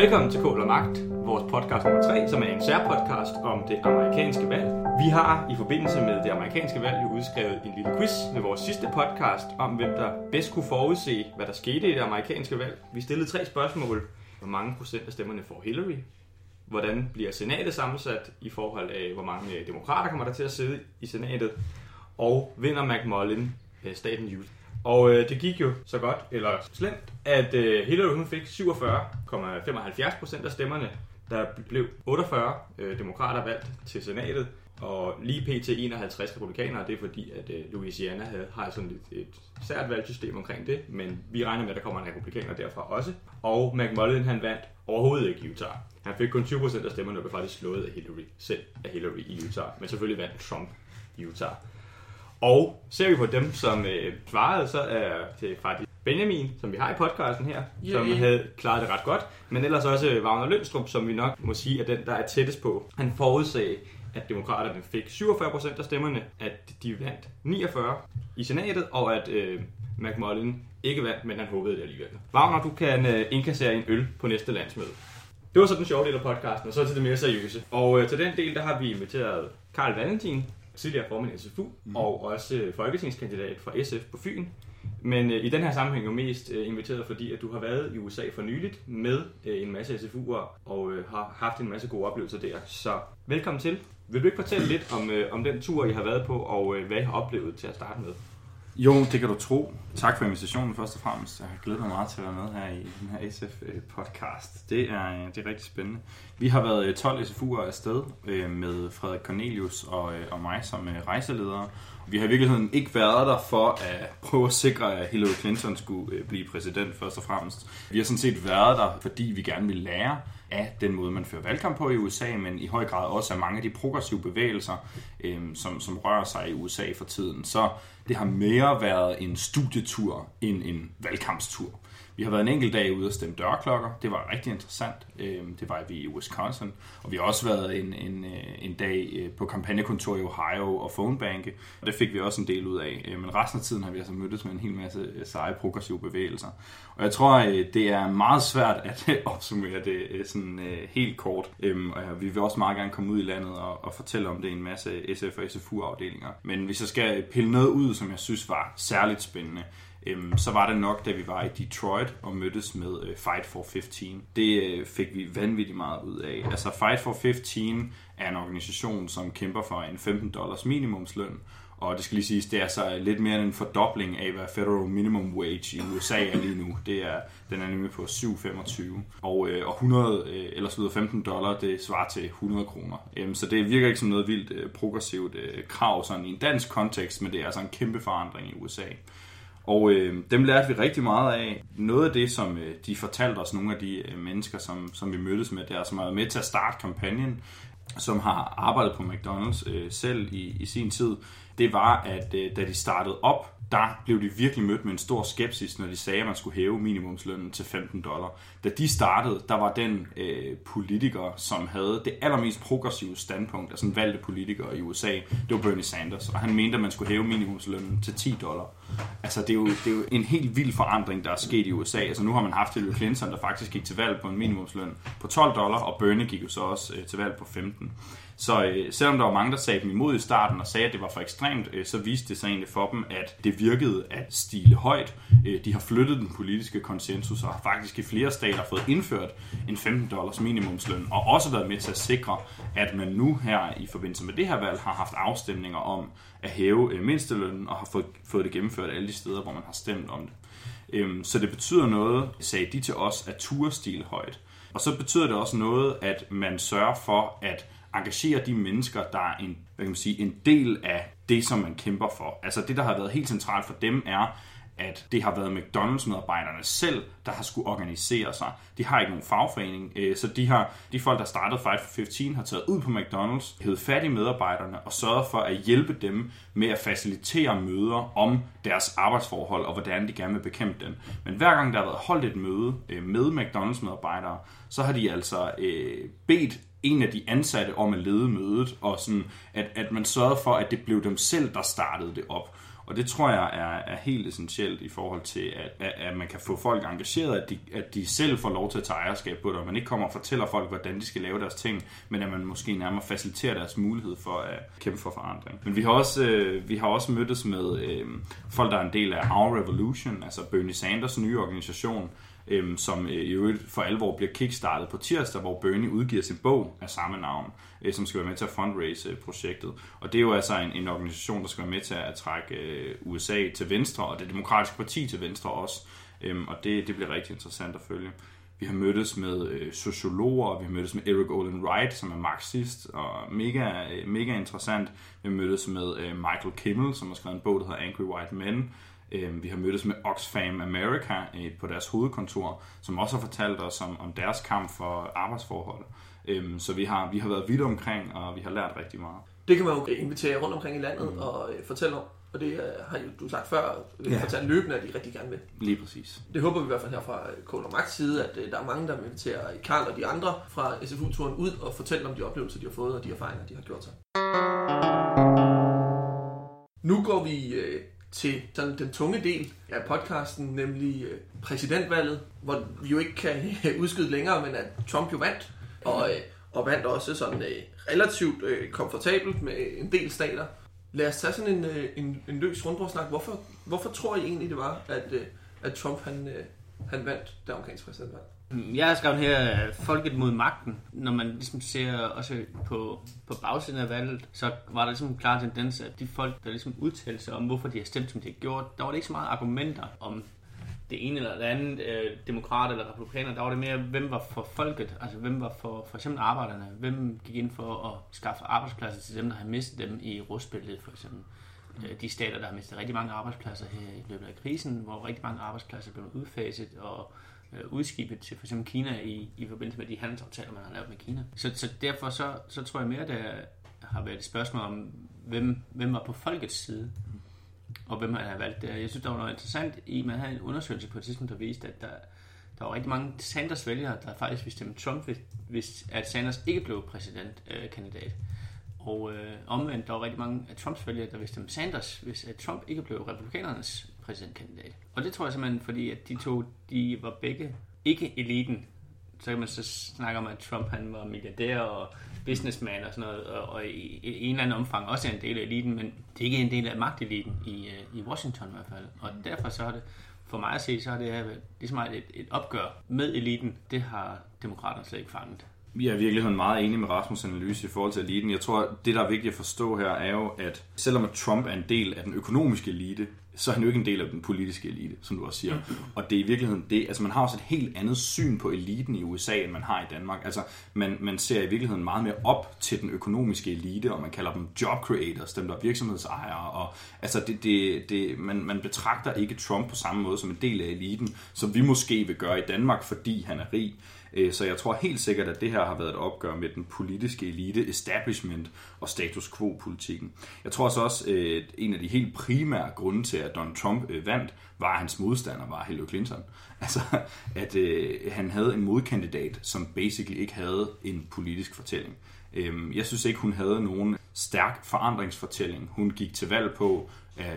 Velkommen til Kål og Magt, vores podcast nummer 3, som er en særpodcast om det amerikanske valg. Vi har i forbindelse med det amerikanske valg jo udskrevet en lille quiz med vores sidste podcast om, hvem der bedst kunne forudse, hvad der skete i det amerikanske valg. Vi stillede tre spørgsmål. Hvor mange procent af stemmerne får Hillary? Hvordan bliver senatet sammensat i forhold af, hvor mange øh, demokrater kommer der til at sidde i senatet? Og vinder McMullin øh, staten Utah? Og øh, det gik jo så godt, eller slemt, at øh, Hillary hun fik 47,75 procent af stemmerne. Der blev 48 øh, demokrater valgt til senatet, og lige pt. 51 republikanere. Det er fordi, at øh, Louisiana havde, har sådan et, et sært valgsystem omkring det, men vi regner med, at der kommer en republikaner derfra også. Og McMullen han vandt overhovedet ikke i Utah. Han fik kun 20% af stemmerne og blev faktisk slået af Hillary, selv af Hillary i Utah. Men selvfølgelig vandt Trump i Utah. Og ser vi på dem, som øh, svarede, så er det faktisk Benjamin, som vi har i podcasten her, Yay. som havde klaret det ret godt. Men ellers også Wagner Lønstrup, som vi nok må sige er den, der er tættest på. Han forudsagde, at demokraterne fik 47% af stemmerne, at de vandt 49 i senatet, og at øh, McMullin ikke vandt, men han håbede det alligevel. Wagner, du kan øh, indkassere en øl på næste landsmøde. Det var så den sjove del af podcasten, og så til det mere seriøse. Og øh, til den del, der har vi inviteret Karl Valentin, tidligere formand i SFU, mm. og også folketingskandidat fra SF på Fyn. Men øh, i den her sammenhæng jo mest øh, inviteret, fordi at du har været i USA for nyligt med øh, en masse SFU'er og øh, har haft en masse gode oplevelser der. Så velkommen til. Vil du ikke fortælle lidt om, øh, om den tur, I har været på, og øh, hvad I har oplevet til at starte med? Jo, det kan du tro. Tak for invitationen først og fremmest. Jeg har glædet mig meget til at være med her i den her SF-podcast. Øh, det er, øh, det er rigtig spændende. Vi har været øh, 12 SFU'er afsted med Frederik Cornelius og, og mig som rejseledere. Vi har i virkeligheden ikke været der for at prøve at sikre, at Hillary Clinton skulle blive præsident først og fremmest. Vi har sådan set været der, fordi vi gerne vil lære af den måde, man fører valgkamp på i USA, men i høj grad også af mange af de progressive bevægelser, øh, som, som rører sig i USA for tiden. Så det har mere været en studietur end en valgkampstur. Vi har været en enkelt dag ude og stemme dørklokker. Det var rigtig interessant. Øhm, det var vi i Wisconsin. Og vi har også været en, en, øh, en dag øh, på kampagnekontor i Ohio og phonebanke. Og det fik vi også en del ud af. Øh, men resten af tiden har vi altså mødtes med en hel masse seje progressive bevægelser. Og jeg tror, det er meget svært at opsummere det sådan helt kort. Øhm, og vi vil også meget gerne komme ud i landet og, og fortælle om det i en masse SF og SFU-afdelinger. Men hvis jeg skal pille noget ud, som jeg synes var særligt spændende, øhm, så var det nok, da vi var i Detroit og mødtes med øh, Fight for 15. Det øh, fik vi vanvittigt meget ud af. Altså Fight for 15 er en organisation, som kæmper for en 15 dollars minimumsløn, og det skal lige siges, det er så lidt mere end en fordobling af, hvad federal minimum wage i USA er lige nu. Det er, den er nemlig på 7,25. Og, øh, og 100, øh, eller så 15 dollar, det svarer til 100 kroner. Øhm, så det virker ikke som noget vildt øh, progressivt øh, krav sådan i en dansk kontekst, men det er altså en kæmpe forandring i USA. Og øh, dem lærte vi rigtig meget af. Noget af det, som øh, de fortalte os, nogle af de øh, mennesker, som, som vi mødtes med der, som altså har været med til at starte kampagnen, som har arbejdet på McDonald's øh, selv i, i sin tid, det var, at øh, da de startede op, der blev de virkelig mødt med en stor skepsis, når de sagde, at man skulle hæve minimumslønnen til 15 dollar. Da de startede, der var den øh, politiker, som havde det allermest progressive standpunkt, altså en valgte politiker i USA, det var Bernie Sanders, og han mente, at man skulle hæve minimumslønnen til 10 dollar. Altså, det er, jo, det er jo en helt vild forandring, der er sket i USA. Altså, nu har man haft Hillary Clinton, der faktisk gik til valg på en minimumsløn på 12 dollar, og Bernie gik jo så også øh, til valg på 15. Så øh, selvom der var mange, der sagde dem imod i starten og sagde, at det var for ekstremt, øh, så viste det sig egentlig for dem, at det virkede at stile højt. Øh, de har flyttet den politiske konsensus og har faktisk i flere stater fået indført en 15 dollars minimumsløn, og også været med til at sikre, at man nu her i forbindelse med det her valg har haft afstemninger om at hæve øh, mindstelønnen og har fået, fået det gennemført alle de steder, hvor man har stemt om det. Øhm, så det betyder noget, sagde de til os, at turstil højt. Og så betyder det også noget, at man sørger for, at engagere de mennesker, der er en, hvad kan man sige, en del af det, som man kæmper for. Altså det, der har været helt centralt for dem, er, at det har været McDonald's-medarbejderne selv, der har skulle organisere sig. De har ikke nogen fagforening, øh, så de, har, de folk, der startede Fight for 15, har taget ud på McDonald's, hævet fat i medarbejderne og sørget for at hjælpe dem med at facilitere møder om deres arbejdsforhold og hvordan de gerne vil bekæmpe dem. Men hver gang der har været holdt et møde øh, med McDonald's-medarbejdere, så har de altså øh, bedt en af de ansatte om at lede mødet, og sådan, at, at man sørgede for, at det blev dem selv, der startede det op. Og det tror jeg er, er helt essentielt i forhold til, at, at, at man kan få folk engageret, at de, at de selv får lov til at tage ejerskab på det, og man ikke kommer og fortæller folk, hvordan de skal lave deres ting, men at man måske nærmere faciliterer deres mulighed for at kæmpe for forandring. Men vi har også, øh, vi har også mødtes med øh, folk, der er en del af Our Revolution, altså Bernie Sanders nye organisation, øhm, som øh, i øvrigt for alvor bliver kickstartet på tirsdag, hvor Bernie udgiver sin bog af samme navn, øh, som skal være med til at fundraise øh, projektet. Og det er jo altså en, en organisation, der skal være med til at trække øh, USA til venstre, og det demokratiske parti til venstre også. Øhm, og det, det bliver rigtig interessant at følge. Vi har mødtes med øh, sociologer, vi har mødtes med Eric Olin Wright, som er marxist og mega, øh, mega interessant. Vi har mødtes med øh, Michael Kimmel, som har skrevet en bog, der hedder Angry White Men, vi har mødtes med Oxfam America øh, på deres hovedkontor, som også har fortalt os om, om deres kamp for arbejdsforhold. Øh, så vi har, vi har været vidt omkring, og vi har lært rigtig meget. Det kan man jo invitere rundt omkring i landet mm. og øh, fortælle om. Og det har du sagt før, vi ja. fortælle løbende, at de rigtig gerne vil. Lige præcis. Det håber vi i hvert fald her fra Kål og Max side, at der er mange, der vil invitere Karl og de andre fra SFU-turen ud og fortælle om de oplevelser, de har fået og de erfaringer, de har gjort sig. Nu går vi til sådan den tunge del af podcasten, nemlig øh, præsidentvalget, hvor vi jo ikke kan udskyde længere, men at Trump jo vandt, og, øh, og vandt også sådan øh, relativt komfortabelt med en del stater. Lad os tage sådan en, en, en løs rundbordssnak. Hvorfor, hvorfor tror I egentlig, det var, at, at Trump han, han vandt det amerikanske præsidentvalg? Jeg har skrevet her, folket mod magten. Når man ligesom ser også på, på bagsiden af valget, så var der ligesom en klar tendens, at de folk, der ligesom udtalte sig om, hvorfor de har stemt, som de har gjort, der var det ikke så meget argumenter om det ene eller det andet, øh, demokrater eller republikaner, der var det mere, hvem var for folket, altså hvem var for for eksempel arbejderne, hvem gik ind for at skaffe arbejdspladser til dem, der har mistet dem i rustbilledet for eksempel. Øh, de stater, der har mistet rigtig mange arbejdspladser her i løbet af krisen, hvor rigtig mange arbejdspladser blev udfaset, og Øh, udskibet til for eksempel Kina i, i forbindelse med de handelsaftaler, man har lavet med Kina. Så, så derfor så, så tror jeg mere, der har været et spørgsmål om, hvem, hvem var på folkets side, og hvem man har valgt det. Jeg synes, der var noget interessant i, man havde en undersøgelse på et tidspunkt, der viste, at der, der var rigtig mange Sanders vælgere, der faktisk ville stemme Trump, hvis, hvis at Sanders ikke blev præsidentkandidat. Øh, og øh, omvendt, der var rigtig mange af Trumps vælgere, der ville stemme Sanders, hvis at Trump ikke blev republikanernes præsidentkandidat. Og det tror jeg simpelthen, fordi at de to, de var begge ikke eliten. Så kan man så snakke om, at Trump han var milliardær og businessman og sådan noget, og, og i, i en eller anden omfang også er en del af eliten, men det er ikke en del af magteliten i, øh, i Washington i hvert fald. Og derfor så har det, for mig at se, så har det her ligesom et, et opgør med eliten. Det har demokraterne slet ikke fanget. Vi er i virkeligheden meget enige med Rasmus' analyse i forhold til eliten. Jeg tror, det der er vigtigt at forstå her, er jo, at selvom at Trump er en del af den økonomiske elite, så er han jo ikke en del af den politiske elite, som du også siger. Og det er i virkeligheden det, altså man har også et helt andet syn på eliten i USA, end man har i Danmark. Altså man, man ser i virkeligheden meget mere op til den økonomiske elite, og man kalder dem job creators, dem der er virksomhedsejere. Og, altså det, det, det, man, man betragter ikke Trump på samme måde som en del af eliten, som vi måske vil gøre i Danmark, fordi han er rig. Øh, så jeg tror helt sikkert, at det her har været et opgør med den politiske elite, establishment og status quo-politikken. Jeg tror også, at en af de helt primære grunde til, at Donald Trump øh, vandt, var, hans modstander var Hillary Clinton. Altså, at han havde en modkandidat, som basically ikke havde en politisk fortælling. Øhm, jeg synes ikke, hun havde nogen stærk forandringsfortælling. Hun gik til valg på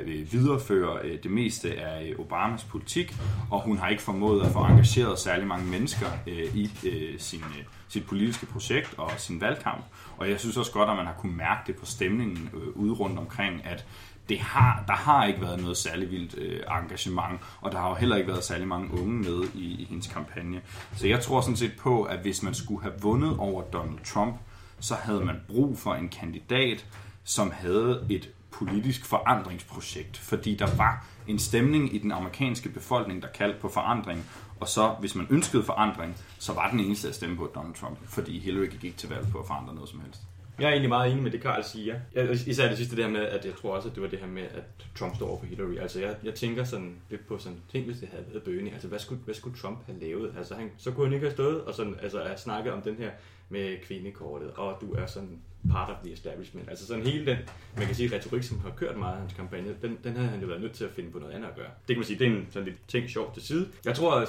Øh, viderefører øh, det meste af øh, Obamas politik, og hun har ikke formået at få engageret særlig mange mennesker i sin, sit politiske projekt og sin valgkamp. Og jeg synes også godt, at man har kunne mærke det på stemningen ude rundt omkring, at det har, der har ikke været noget særlig vildt øh, engagement, og der har jo heller ikke været særlig mange unge med i, i hendes kampagne. Så jeg tror sådan set på, at hvis man skulle have vundet over Donald Trump, så havde man brug for en kandidat, som havde et politisk forandringsprojekt, fordi der var en stemning i den amerikanske befolkning, der kaldte på forandring, og så, hvis man ønskede forandring, så var den eneste at stemme på Donald Trump, fordi Hillary gik til valg på at forandre noget som helst. Jeg er egentlig meget enig med det, Carl siger. Især det sidste der med, at jeg tror også, at det var det her med, at Trump står over for Hillary. Altså jeg, jeg tænker sådan lidt på sådan, ting, hvis det havde været Bernie. Altså hvad skulle, hvad skulle Trump have lavet? Altså han, så kunne han ikke have stået og sådan, altså at snakke om den her med kvindekortet, og du er sådan part of the establishment. Altså sådan hele den, man kan sige, retorik, som har kørt meget af hans kampagne, den, den havde han jo været nødt til at finde på noget andet at gøre. Det kan man sige, det er en sådan lidt ting sjovt til side. Jeg tror,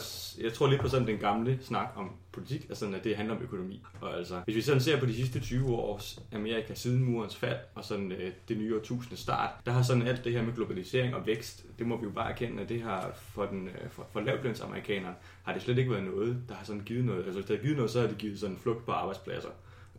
jeg tror lidt på sådan den gamle snak om politik, altså sådan, at det handler om økonomi. Og altså, hvis vi sådan ser på de sidste 20 års Amerika siden murens fald, og sådan øh, det nye årtusinde start, der har sådan alt det her med globalisering og vækst, det må vi jo bare erkende, at det har for, den, øh, for, for lavtlønsamerikanerne, har det slet ikke været noget, der har sådan givet noget. Altså hvis det har givet noget, så har det givet sådan flugt på arbejdspladser.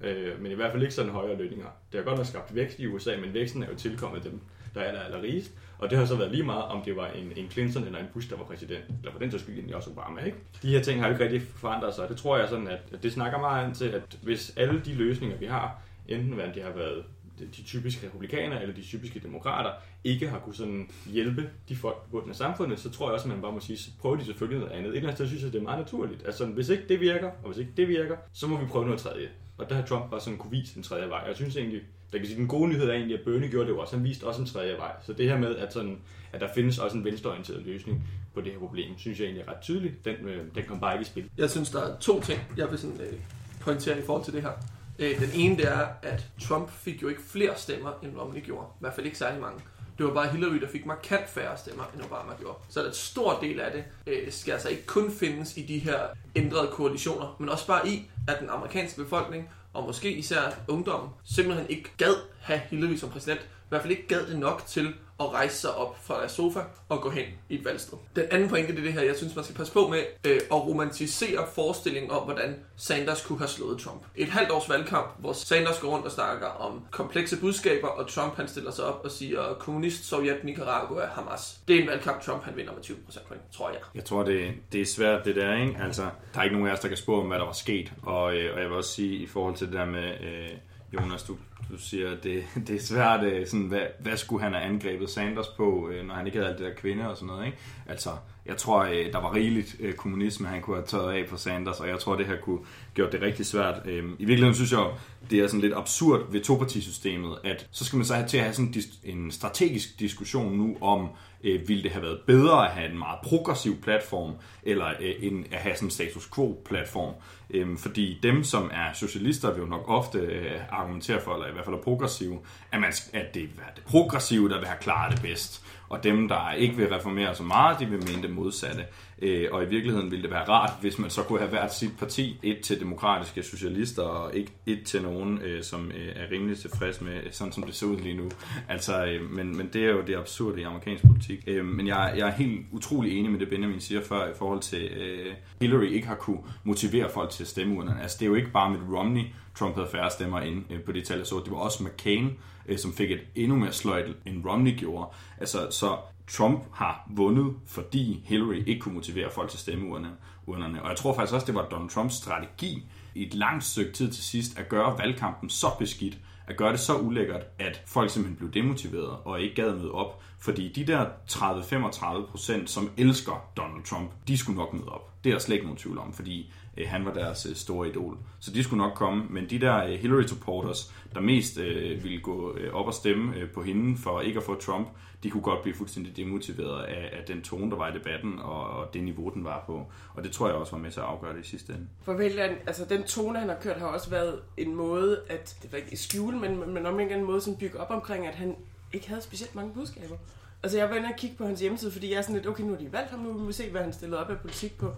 Øh, men i hvert fald ikke sådan højere lønninger. Det har godt nok skabt vækst i USA, men væksten er jo tilkommet dem, der er aller, aller rigest. Og det har så været lige meget, om det var en, en Clinton eller en Bush, der var præsident. Eller for den så skyld egentlig også Obama, ikke? De her ting har jo ikke rigtig forandret sig. Det tror jeg sådan, at, at det snakker meget ind til, at hvis alle de løsninger, vi har, enten hvad det har været de typiske republikanere eller de typiske demokrater ikke har kunne sådan hjælpe de folk på bunden af samfundet, så tror jeg også, at man bare må sige, så prøver de selvfølgelig noget andet. Et eller andet sted synes jeg, det er meget naturligt. Altså, hvis ikke det virker, og hvis ikke det virker, så må vi prøve noget tredje. Og der har Trump bare sådan kunne vise en tredje vej. Jeg synes egentlig, der kan sige, den gode nyhed er egentlig, at Bernie gjorde det jo også. Han viste også en tredje vej. Så det her med, at, sådan, at der findes også en venstreorienteret løsning på det her problem, synes jeg egentlig er ret tydeligt. Den, øh, den kom bare ikke i spil. Jeg synes, der er to ting, jeg vil sådan, øh, pointere i forhold til det her. Øh, den ene det er, at Trump fik jo ikke flere stemmer, end Romney gjorde. I hvert fald ikke særlig mange. Det var bare Hillary, der fik markant færre stemmer, end Obama gjorde. Så en stor del af det øh, skal altså ikke kun findes i de her ændrede koalitioner, men også bare i, at den amerikanske befolkning, og måske især ungdommen, simpelthen ikke gad have Hillary som præsident. I hvert fald ikke gad det nok til at rejse sig op fra deres sofa og gå hen i et valgsted. Den anden pointe det er det her, jeg synes, man skal passe på med øh, at romantisere forestillingen om, hvordan Sanders kunne have slået Trump. Et halvt års valgkamp, hvor Sanders går rundt og snakker om komplekse budskaber, og Trump han stiller sig op og siger, kommunist, Sovjet, Nicaragua, Hamas. Det er en valgkamp, Trump han vinder med 20% point, tror jeg. Jeg tror, det, det er svært det der, ikke? Altså, der er ikke nogen af os, der kan spå om, hvad der var sket. Og, øh, og jeg vil også sige, i forhold til det der med... Øh, Jonas, du, du siger, det, det er svært, øh, sådan, hvad, hvad skulle han have angrebet Sanders på, øh, når han ikke havde alt det der kvinde og sådan noget. Ikke? Altså, jeg tror, øh, der var rigeligt kommunisme, han kunne have taget af på Sanders, og jeg tror, det her kunne gjort det rigtig svært. I virkeligheden synes jeg, det er sådan lidt absurd ved topartisystemet, at så skal man så have til at have sådan en strategisk diskussion nu om, øh, ville det have været bedre at have en meget progressiv platform, eller øh, en, at have sådan en status quo-platform. Øh, fordi dem, som er socialister, vil jo nok ofte øh, argumentere for, eller i hvert fald er progressive, at, man, at det er det progressive, der vil have klaret det bedst. Og dem, der ikke vil reformere så meget, de vil mene det modsatte. Øh, og i virkeligheden ville det være rart, hvis man så kunne have været sit parti, et til demokratiske socialister, og ikke et til nogen, øh, som øh, er rimelig tilfreds med, sådan som det ser ud lige nu. Altså, øh, men, men det er jo det absurde i amerikansk politik. Øh, men jeg, jeg er helt utrolig enig med det, Benjamin siger før, i forhold til øh, Hillary ikke har kunne motivere folk til at stemme uden. Altså, det er jo ikke bare med Romney, Trump havde færre stemmer ind øh, på det tal, jeg så. Det var også McCain, øh, som fik et endnu mere sløjt, end Romney gjorde. Altså, så Trump har vundet, fordi Hillary ikke kunne motivere folk til stemmeurnerne. Og jeg tror faktisk også, det var Donald Trumps strategi i et langt stykke tid til sidst at gøre valgkampen så beskidt, at gøre det så ulækkert, at folk simpelthen blev demotiveret og ikke gad møde op. Fordi de der 30-35 procent, som elsker Donald Trump, de skulle nok møde op. Det er der slet ikke nogen tvivl om, fordi øh, han var deres øh, store idol. Så de skulle nok komme. Men de der øh, Hillary supporters, der mest øh, ville gå øh, op og stemme øh, på hende for ikke at få Trump, de kunne godt blive fuldstændig demotiveret af, af den tone, der var i debatten, og, og det niveau, den var på. Og det tror jeg også var med til at afgøre det i sidste ende. For vælgeren, altså den tone, han har kørt, har også været en måde, at det var ikke i skjule, men, men om en måde, som bygge op omkring, at han ikke havde specielt mange budskaber. Altså jeg var inde og kigge på hans hjemmeside, fordi jeg er sådan lidt, okay, nu har de valgt ham, nu vil vi se, hvad han stillede op af politik på.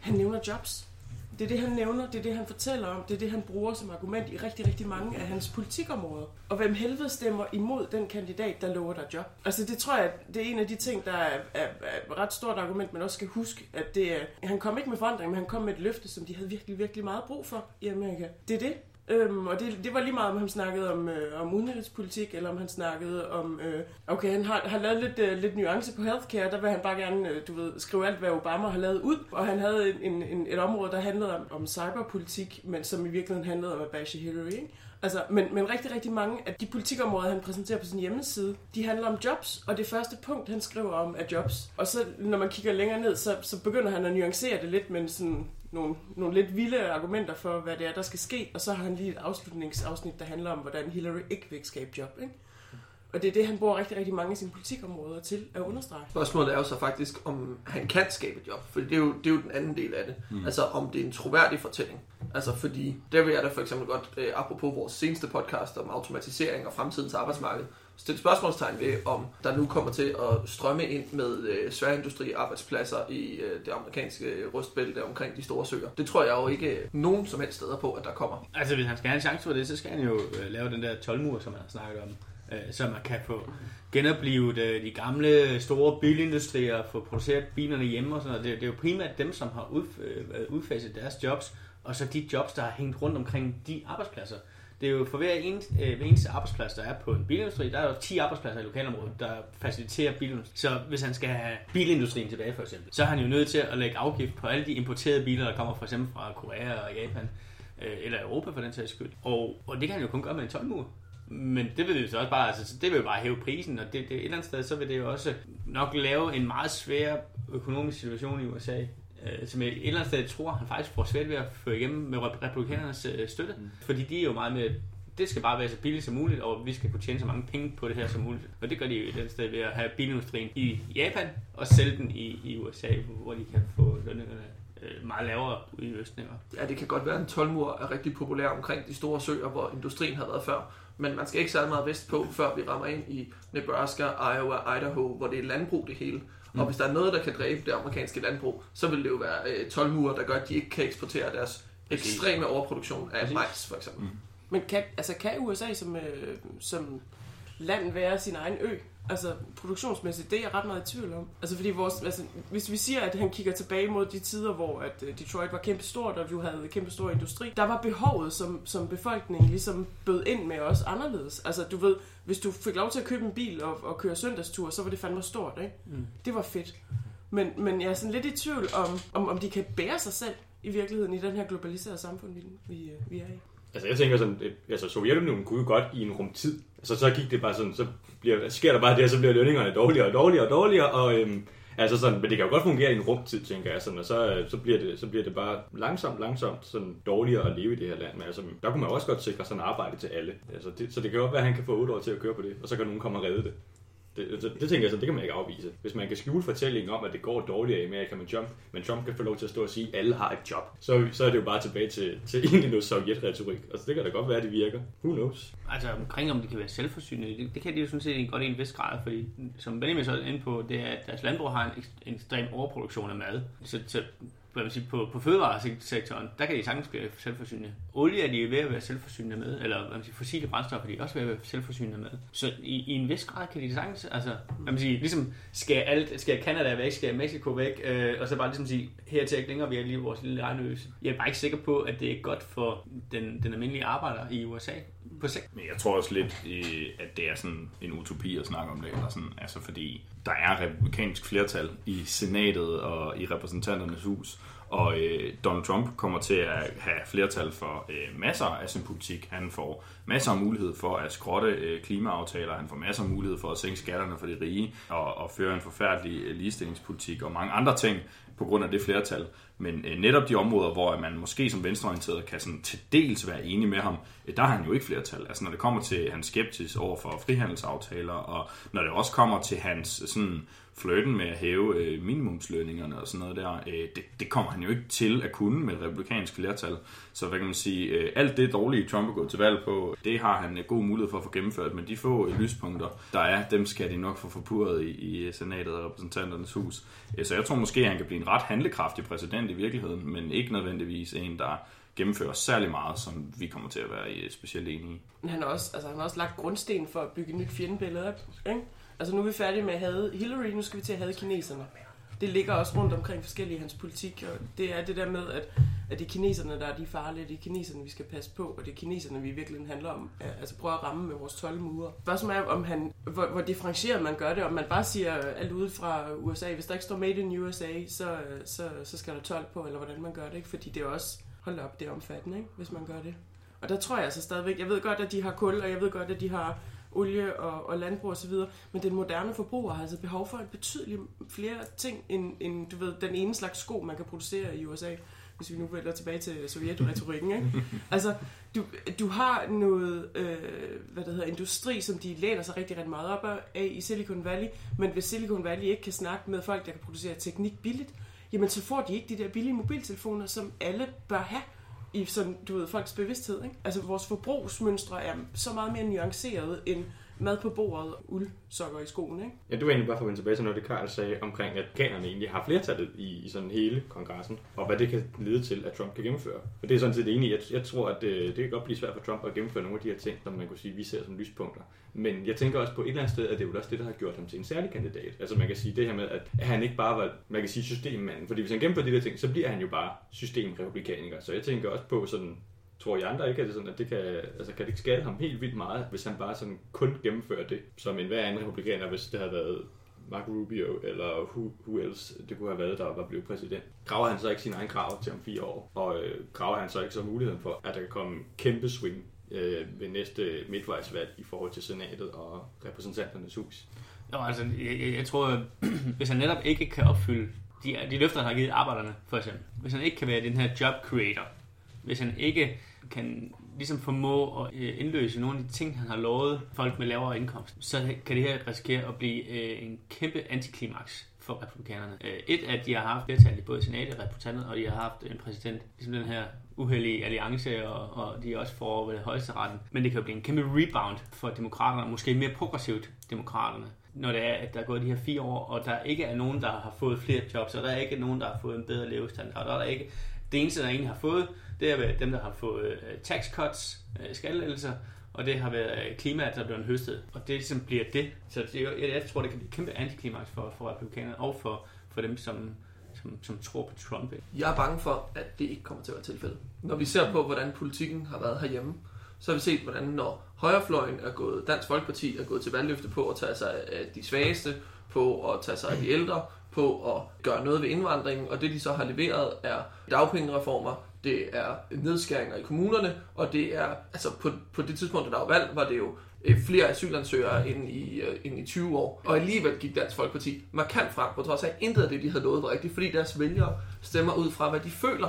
Han nævner jobs. Det er det, han nævner, det er det, han fortæller om, det er det, han bruger som argument i rigtig, rigtig mange af hans politikområder. Og hvem helvede stemmer imod den kandidat, der lover dig job? Altså det tror jeg, det er en af de ting, der er, er, er et ret stort argument, man også skal huske, at det er, han kom ikke med forandring, men han kom med et løfte, som de havde virkelig, virkelig meget brug for i Amerika. Det er det. Øhm, og det, det var lige meget, om han snakkede om, øh, om udenrigspolitik, eller om han snakkede om... Øh, okay, han har, har lavet lidt, øh, lidt nuance på healthcare, der vil han bare gerne, øh, du ved, skrive alt, hvad Obama har lavet ud. Og han havde en, en, et område, der handlede om, om cyberpolitik, men som i virkeligheden handlede om at bashe Hillary, ikke? Altså, men, men rigtig, rigtig mange af de politikområder, han præsenterer på sin hjemmeside, de handler om jobs, og det første punkt, han skriver om, er jobs. Og så, når man kigger længere ned, så, så begynder han at nuancere det lidt, men sådan nogle, nogle lidt vilde argumenter for, hvad det er, der skal ske, og så har han lige et afslutningsafsnit, der handler om, hvordan Hillary ikke vil skabe job. Ikke? Og det er det, han bruger rigtig, rigtig mange af sine politikområder til at understrege. Spørgsmålet er jo så faktisk, om han kan skabe et job. For det er jo, det er jo den anden del af det. Mm. Altså om det er en troværdig fortælling. Altså fordi, der vil jeg da for eksempel godt, øh, apropos vores seneste podcast om automatisering og fremtidens arbejdsmarked, stille spørgsmålstegn ved, om der nu kommer til at strømme ind med øh, sværindustri arbejdspladser i øh, det amerikanske øh, rustbælte omkring de store søer. Det tror jeg jo ikke øh, nogen som helst steder på, at der kommer. Altså, hvis han skal have en chance for det, så skal han jo øh, lave den der 12-mur, som han har snakket om. Øh, så man kan få genoplevet øh, de gamle store bilindustrier, få produceret bilerne hjemme og sådan noget. Det, det er jo primært dem, som har udf øh, udfaset deres jobs, og så de jobs, der har hængt rundt omkring de arbejdspladser. Det er jo for hver eneste, øh, hver eneste arbejdsplads, der er på en bilindustri, der er jo 10 arbejdspladser i lokalområdet, der faciliterer bilindustrien. Så hvis han skal have bilindustrien tilbage for eksempel, så er han jo nødt til at lægge afgift på alle de importerede biler, der kommer for eksempel fra Korea og Japan, øh, eller Europa for den sags skyld. Og, og det kan han jo kun gøre med en 12 mur. Men det vil jo så også bare, altså, det vil jo bare hæve prisen, og det, det, et eller andet sted, så vil det jo også nok lave en meget svær økonomisk situation i USA, øh, som jeg et eller andet sted tror, han faktisk får svært ved at føre igennem med rep- republikanernes øh, støtte. Mm. Fordi de er jo meget med, det skal bare være så billigt som muligt, og vi skal kunne tjene så mange penge på det her som muligt. Og det gør de jo et eller andet sted ved at have bilindustrien i Japan, og sælge den i, i USA, hvor de kan få lønningerne øh, meget lavere ude i Østen. Ja, det kan godt være, at en 12 er rigtig populær omkring de store søer, hvor industrien har været før. Men man skal ikke særlig meget vest på, før vi rammer ind i Nebraska, Iowa, Idaho, hvor det er landbrug det hele. Mm. Og hvis der er noget, der kan dræbe det amerikanske landbrug, så vil det jo være øh, 12 murer, der gør, at de ikke kan eksportere deres ekstreme overproduktion af Præcis. majs, for eksempel. Mm. Men kan, altså, kan USA som, øh, som land være sin egen ø? Altså produktionsmæssigt, det er jeg ret meget i tvivl om. Altså fordi vores, altså, hvis vi siger, at han kigger tilbage mod de tider, hvor at øh, Detroit var kæmpe stort, og vi havde kæmpe stor industri, der var behovet som, som befolkning ligesom bød ind med os anderledes. Altså du ved, hvis du fik lov til at købe en bil og, og køre søndagstur, så var det fandme stort, ikke? Mm. Det var fedt. Men, men jeg er sådan lidt i tvivl om, om, om de kan bære sig selv i virkeligheden i den her globaliserede samfund, vi, vi, øh, vi er i. Altså jeg tænker sådan, altså Sovjetunionen kunne jo godt i en rumtid. Så, så gik det bare sådan, så bliver, sker der bare det, og så bliver lønningerne dårligere og dårligere og dårligere, og øhm, altså sådan, men det kan jo godt fungere i en rumtid, tænker jeg, sådan, og så, øh, så, bliver det, så bliver det bare langsomt, langsomt sådan dårligere at leve i det her land. Men altså, der kunne man også godt sikre sådan arbejde til alle. Altså, det, så det kan godt være, at han kan få 8 år til at køre på det, og så kan nogen komme og redde det. Det, det, det tænker jeg så, det kan man ikke afvise. Hvis man kan skjule fortællingen om, at det går dårligere i Amerika med Trump, men Trump kan få lov til at stå og sige, at alle har et job, så, så er det jo bare tilbage til, til egentlig noget sovjetretorik. Altså det kan da godt være, at det virker. Who knows? Altså omkring, om de kan være selvforsynende, det, det kan de jo sådan set godt i en vis grad, fordi som Benjamin så er inde på, det er, at deres landbrug har en, en ekstrem overproduktion af mad. Så, så hvad man siger, på, på fødevaresektoren, der kan de sagtens blive selvforsynende. Olie er de ved at være selvforsynende med, eller hvad man siger, fossile brændstoffer er de også ved at være selvforsynende med. Så i, i en vis grad kan de sagtens, altså, hvad man siger, ligesom skal alt, skal Canada væk, skal Mexico væk, øh, og så bare ligesom sige, her til ikke længere, vi er lige vores lille regnøse. Jeg er bare ikke sikker på, at det er godt for den, den almindelige arbejder i USA på sigt. Men jeg tror også lidt, at det er sådan en utopi at snakke om det, eller sådan, altså fordi der er republikansk flertal i senatet og i repræsentanternes hus, og øh, Donald Trump kommer til at have flertal for øh, masser af sin politik. Han får masser af mulighed for at skrotte øh, klimaaftaler, han får masser af mulighed for at sænke skatterne for de rige og, og føre en forfærdelig øh, ligestillingspolitik og mange andre ting på grund af det flertal. Men øh, netop de områder, hvor man måske som venstreorienteret kan sådan til dels være enig med ham, øh, der har han jo ikke flertal. Altså når det kommer til hans skeptis over for frihandelsaftaler, og når det også kommer til hans sådan flirten med at hæve øh, minimumslønningerne og sådan noget der, øh, det, det kommer han jo ikke til at kunne med et republikansk flertal. Så hvad kan man sige, øh, alt det dårlige Trump er gået til valg på, det har han øh, god mulighed for at få gennemført, men de få øh, lyspunkter, der er, dem skal de nok få forpurret i, i øh, senatet og repræsentanternes hus. Øh, så jeg tror måske, at han kan blive en ret handlekraftig præsident i virkeligheden, men ikke nødvendigvis en, der gennemfører særlig meget, som vi kommer til at være i, specielt enige i. Men han har også, altså, han har også lagt grundsten for at bygge et nyt fjendebillede op. Ikke? Altså nu er vi færdige med at have Hillary, nu skal vi til at have kineserne. Det ligger også rundt omkring forskellige hans politik, og det er det der med, at, at det er kineserne, der er de farlige, det er kineserne, vi skal passe på, og det er kineserne, vi virkelig handler om. Altså prøve at ramme med vores 12 mure. Spørgsmålet er, om han, hvor, hvor differencieret man gør det, om man bare siger alt ude fra USA, hvis der ikke står Made in USA, så, så, så skal der 12 på, eller hvordan man gør det, ikke? Fordi det er også, hold op, det er omfattende, ikke? hvis man gør det. Og der tror jeg altså stadigvæk, jeg ved godt, at de har kul, og jeg ved godt, at de har olie og, og landbrug osv., men den moderne forbruger har altså behov for et betydeligt flere ting, end, end du ved, den ene slags sko, man kan producere i USA. hvis vi nu vender tilbage til sovjetretorikken. Ikke? altså, du, du har noget, øh, hvad det hedder, industri, som de læner sig rigtig, rigtig meget op af i Silicon Valley, men hvis Silicon Valley ikke kan snakke med folk, der kan producere teknik billigt, jamen så får de ikke de der billige mobiltelefoner, som alle bør have i sådan, du ved, folks bevidsthed. Ikke? Altså vores forbrugsmønstre er så meget mere nuanceret end mad på bordet, uldsokker i skoen, ikke? Ja, du var egentlig bare for at vende tilbage til noget, det Karl sagde omkring, at kanerne egentlig har flertallet i, i sådan hele kongressen, og hvad det kan lede til, at Trump kan gennemføre. Og det er sådan set enig. Jeg, jeg tror, at det, det kan godt blive svært for Trump at gennemføre nogle af de her ting, som man kunne sige, vi ser som lyspunkter. Men jeg tænker også på et eller andet sted, at det er jo også det, der har gjort ham til en særlig kandidat. Altså man kan sige det her med, at han ikke bare var, man kan sige systemmanden. Fordi hvis han gennemfører de der ting, så bliver han jo bare systemrepublikaniker. Så jeg tænker også på sådan, tror I andre ikke, at det, sådan, at det kan, altså, kan det ikke skade ham helt vildt meget, hvis han bare sådan kun gennemfører det, som en hver anden republikaner, hvis det havde været Marco Rubio, eller who, who else det kunne have været, der var blevet præsident. Graver han så ikke sin egen grav til om fire år? Og øh, graver han så ikke så muligheden for, at der kan komme kæmpe swing øh, ved næste midtvejsvalg i forhold til senatet og repræsentanternes hus? Jo, altså, jeg, jeg, jeg tror, hvis han netop ikke kan opfylde de, de løfter, han har givet arbejderne, for eksempel. Hvis han ikke kan være den her job creator, hvis han ikke kan ligesom formå at øh, indløse nogle af de ting, han har lovet folk med lavere indkomst, så kan det her risikere at blive øh, en kæmpe antiklimaks for republikanerne. Øh, et, at de har haft flertal i både senatet og repræsentantet, og de har haft en præsident, ligesom den her uheldige alliance, og, og de også for ved højesteretten. Men det kan jo blive en kæmpe rebound for demokraterne, måske mere progressivt demokraterne, når det er, at der er gået de her fire år, og der ikke er nogen, der har fået flere jobs, og der er ikke nogen, der har fået en bedre levestandard, og der er ikke det eneste, der egentlig har fået, det har været dem, der har fået øh, tax cuts, øh, skattelettelser, og det har været øh, klimaet, der er blevet høstet. Og det ligesom bliver det. Så det, jeg, jeg tror, det kan blive et kæmpe antiklimaks for, for republikanerne og for, for dem, som, som, som tror på Trump. Jeg er bange for, at det ikke kommer til at være tilfældet. Når vi ser på, hvordan politikken har været herhjemme, så har vi set, hvordan når højrefløjen er gået, Dansk Folkeparti er gået til valgløfte på at tage sig af de svageste, på at tage sig af de ældre, på at gøre noget ved indvandringen, og det de så har leveret er dagpengereformer, det er nedskæringer i kommunerne, og det er, altså på, på det tidspunkt, der var valg, var det jo øh, flere asylansøgere end i, uh, end i 20 år. Og alligevel gik Dansk Folkeparti markant frem, på trods af, at intet af det, de havde lovet, var rigtigt, fordi deres vælgere stemmer ud fra, hvad de føler.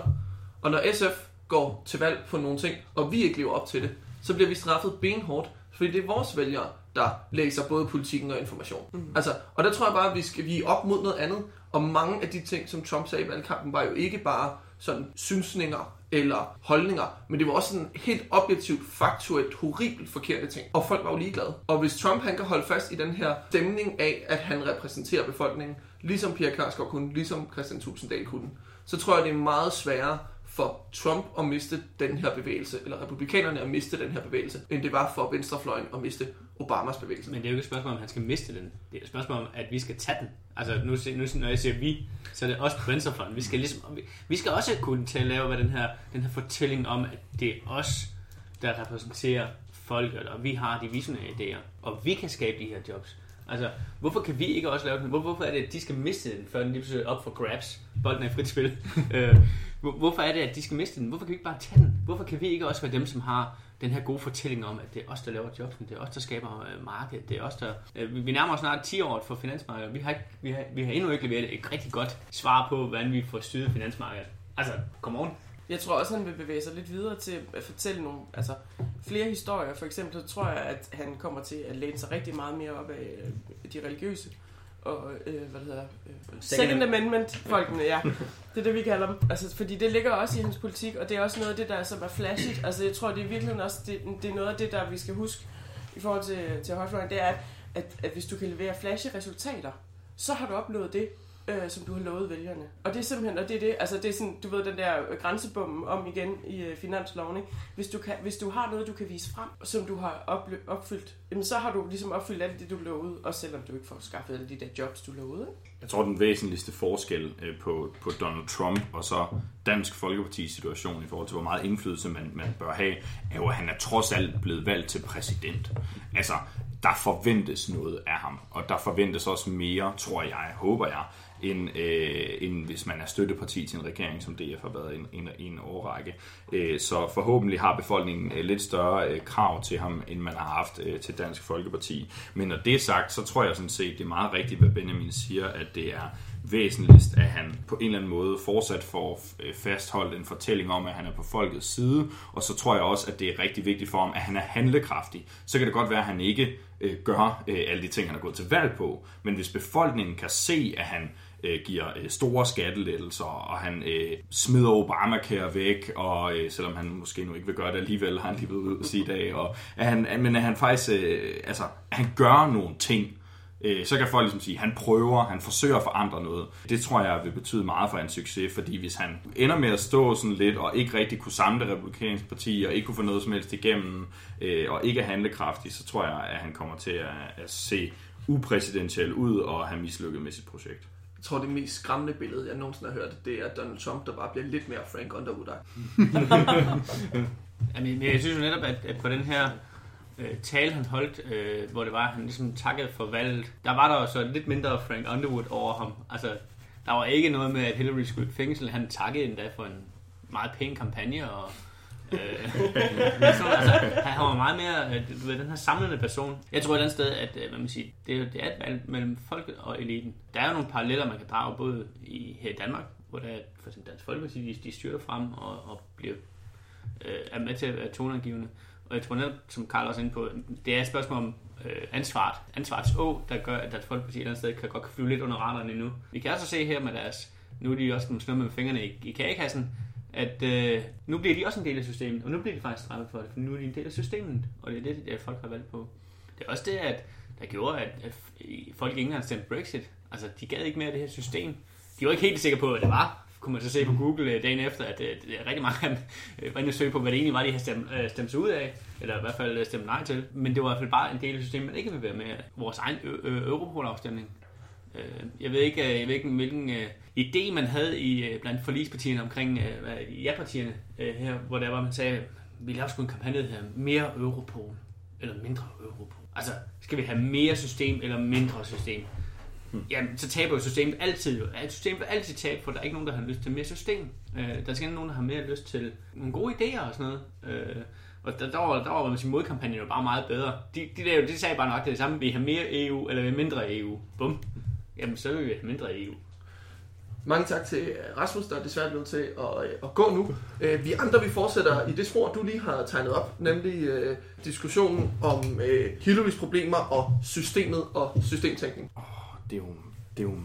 Og når SF går til valg på nogle ting, og vi ikke lever op til det, så bliver vi straffet benhårdt, fordi det er vores vælgere, der læser både politikken og information. Mm. Altså, og der tror jeg bare, at vi skal vi op mod noget andet. Og mange af de ting, som Trump sagde i valgkampen, var jo ikke bare sådan synsninger eller holdninger, men det var også sådan helt objektivt, faktuelt, horribelt forkerte ting. Og folk var jo ligeglade. Og hvis Trump han kan holde fast i den her stemning af, at han repræsenterer befolkningen, ligesom Pia Karsgaard kunne, ligesom Christian Tulsendal kunne, så tror jeg, det er meget sværere for Trump at miste den her bevægelse, eller republikanerne at miste den her bevægelse, end det var for venstrefløjen at miste Obamas bevægelse. Men det er jo ikke et spørgsmål, om han skal miste den. Det er et spørgsmål om, at vi skal tage den. Altså nu, nu når jeg siger vi, så er det også på venstrefløjen. Vi skal, ligesom, vi skal også kunne til at lave hvad den, her, den her fortælling om, at det er os, der repræsenterer folket, og vi har de visionære idéer, og vi kan skabe de her jobs. Altså, hvorfor kan vi ikke også lave den? Hvorfor er det, at de skal miste den, før den lige pludselig er op for grabs? Bolden er i frit spil. øh, hvorfor er det, at de skal miste den? Hvorfor kan vi ikke bare tage den? Hvorfor kan vi ikke også være dem, som har den her gode fortælling om, at det er os, der laver jobsen, det er os, der skaber øh, markedet, det er os, der... Øh, vi nærmer os snart 10 år for finansmarkedet, vi har, ikke, vi, har, vi har endnu ikke leveret et rigtig godt svar på, hvordan vi får styret finansmarkedet. Altså, come on. Jeg tror også, han vil bevæge sig lidt videre til at fortælle nogle, altså flere historier. For eksempel, så tror jeg, at han kommer til at læne sig rigtig meget mere op af øh, de religiøse og, øh, hvad det hedder, øh, second amendment folkene, ja. Det er det, vi kalder dem. Altså, fordi det ligger også i hans politik, og det er også noget af det, der som er flashigt. Altså, jeg tror, det er virkelig også, det, det er noget af det, der vi skal huske i forhold til, til højfløjen, det er, at, at, at hvis du kan levere flashy resultater, så har du opnået det, øh, som du har lovet vælgerne. Og det er simpelthen, og det er det, altså det er sådan, du ved, den der grænsebommen om igen i øh, finansloven, ikke? Hvis du, kan, hvis du har noget, du kan vise frem, som du har oplø- opfyldt, jamen så har du ligesom opfyldt alt det, du lovede, også selvom du ikke får skaffet alle de der jobs, du lovede, ikke? Jeg tror, den væsentligste forskel øh, på, på Donald Trump og så Dansk Folkeparti's situation i forhold til, hvor meget indflydelse man, man bør have, er jo, at han er trods alt blevet valgt til præsident. Altså, der forventes noget af ham, og der forventes også mere, tror jeg, håber jeg, end, øh, end hvis man er støtteparti til en regering, som DF har været en, en, en årrække. Øh, så forhåbentlig har befolkningen øh, lidt større øh, krav til ham, end man har haft øh, til Dansk Folkeparti. Men når det er sagt, så tror jeg sådan set, det er meget rigtigt, hvad Benjamin siger, at det er væsentligst, at han på en eller anden måde fortsat får øh, fastholdt en fortælling om, at han er på folkets side, og så tror jeg også, at det er rigtig vigtigt for ham, at han er handlekraftig. Så kan det godt være, at han ikke øh, gør øh, alle de ting, han har gået til valg på, men hvis befolkningen kan se, at han øh, giver øh, store skattelettelser, og han øh, smider Obamacare væk, og øh, selvom han måske nu ikke vil gøre det alligevel, har han lige været ude at sige i dag, og at han, men at han faktisk, øh, altså, at han gør nogle ting, øh, så kan folk ligesom sige, at han prøver, han forsøger at forandre noget. Det tror jeg vil betyde meget for hans succes, fordi hvis han ender med at stå sådan lidt, og ikke rigtig kunne samle det republikanske parti, og ikke kunne få noget som helst igennem, øh, og ikke er handlekraftig, så tror jeg, at han kommer til at, at se upræsidentiel ud og have mislykket med sit projekt. Jeg tror, det mest skræmmende billede, jeg nogensinde har hørt, det er Donald Trump, der bare bliver lidt mere Frank underwood Jamen, men jeg synes jo netop, at, at på den her øh, tale, han holdt, øh, hvor det var, han ligesom takkede for valget, der var der jo så lidt mindre Frank Underwood over ham. Altså, der var ikke noget med, at Hillary skulle i fængsel. Han takkede endda for en meget pæn kampagne, og øh, så, altså, han var meget mere øh, du ved, den her samlende person. Jeg tror et eller andet sted, at øh, hvad man siger, det, det er et valg mellem folket og eliten. Der er jo nogle paralleller, man kan drage både i, her i Danmark, hvor der er for eksempel Dansk Folkeparti, de, de styrer frem og, og bliver, øh, er med til at være toneangivende. Og jeg tror netop, som Karl også er inde på, det er et spørgsmål om øh, ansvaret. Ansvarets å, der gør, at Dansk Folkeparti et eller andet sted kan godt flyve lidt under radaren endnu. Vi kan altså se her med deres, nu er de også snumme med fingrene i, i kagekassen, at øh, nu bliver de også en del af systemet, og nu bliver de faktisk straffet for det, for nu er de en del af systemet, og det er det, det folk har valgt på. Det er også det, at der gjorde, at, at folk ikke engang stemte Brexit. Altså, de gad ikke mere det her system. De var ikke helt sikre på, hvad det var, kunne man så se på Google øh, dagen efter, at øh, det er rigtig mange af dem øh, var inde og søge på, hvad det egentlig var, de havde stemt, øh, stemt sig ud af, eller i hvert fald stemt nej til. Men det var i hvert fald bare en del af systemet, man ikke vil være med. Vores egen Europol-afstemning. Jeg ved ikke, jeg ved ikke hvilken øh, idé man havde i øh, blandt forligspartierne omkring øh, ja-partierne øh, her, hvor der var, man sagde, vi laver sgu en kampagne her, mere Europol, eller mindre Europol. Altså, skal vi have mere system eller mindre system? Hmm. Jamen, så taber jo systemet altid jo. Systemet vil altid tabe, for der er ikke nogen, der har lyst til mere system. Øh, der skal nogen, der har mere lyst til nogle gode idéer og sådan noget. Øh, og der, der var, der var man sige, modkampagnen jo bare meget bedre. De, de, der, de sagde bare nok det samme. Vi har mere EU, eller vi mindre EU. Bum. Jamen, så vil vi have mindre EU. Mange tak til Rasmus, der er desværre blevet til at, øh, at gå nu. Øh, vi andre vi fortsætter i det spor, du lige har tegnet op, nemlig uh, diskussionen om uh, Hillarys problemer og systemet og systemtænkning. Oh, det, er jo, det er jo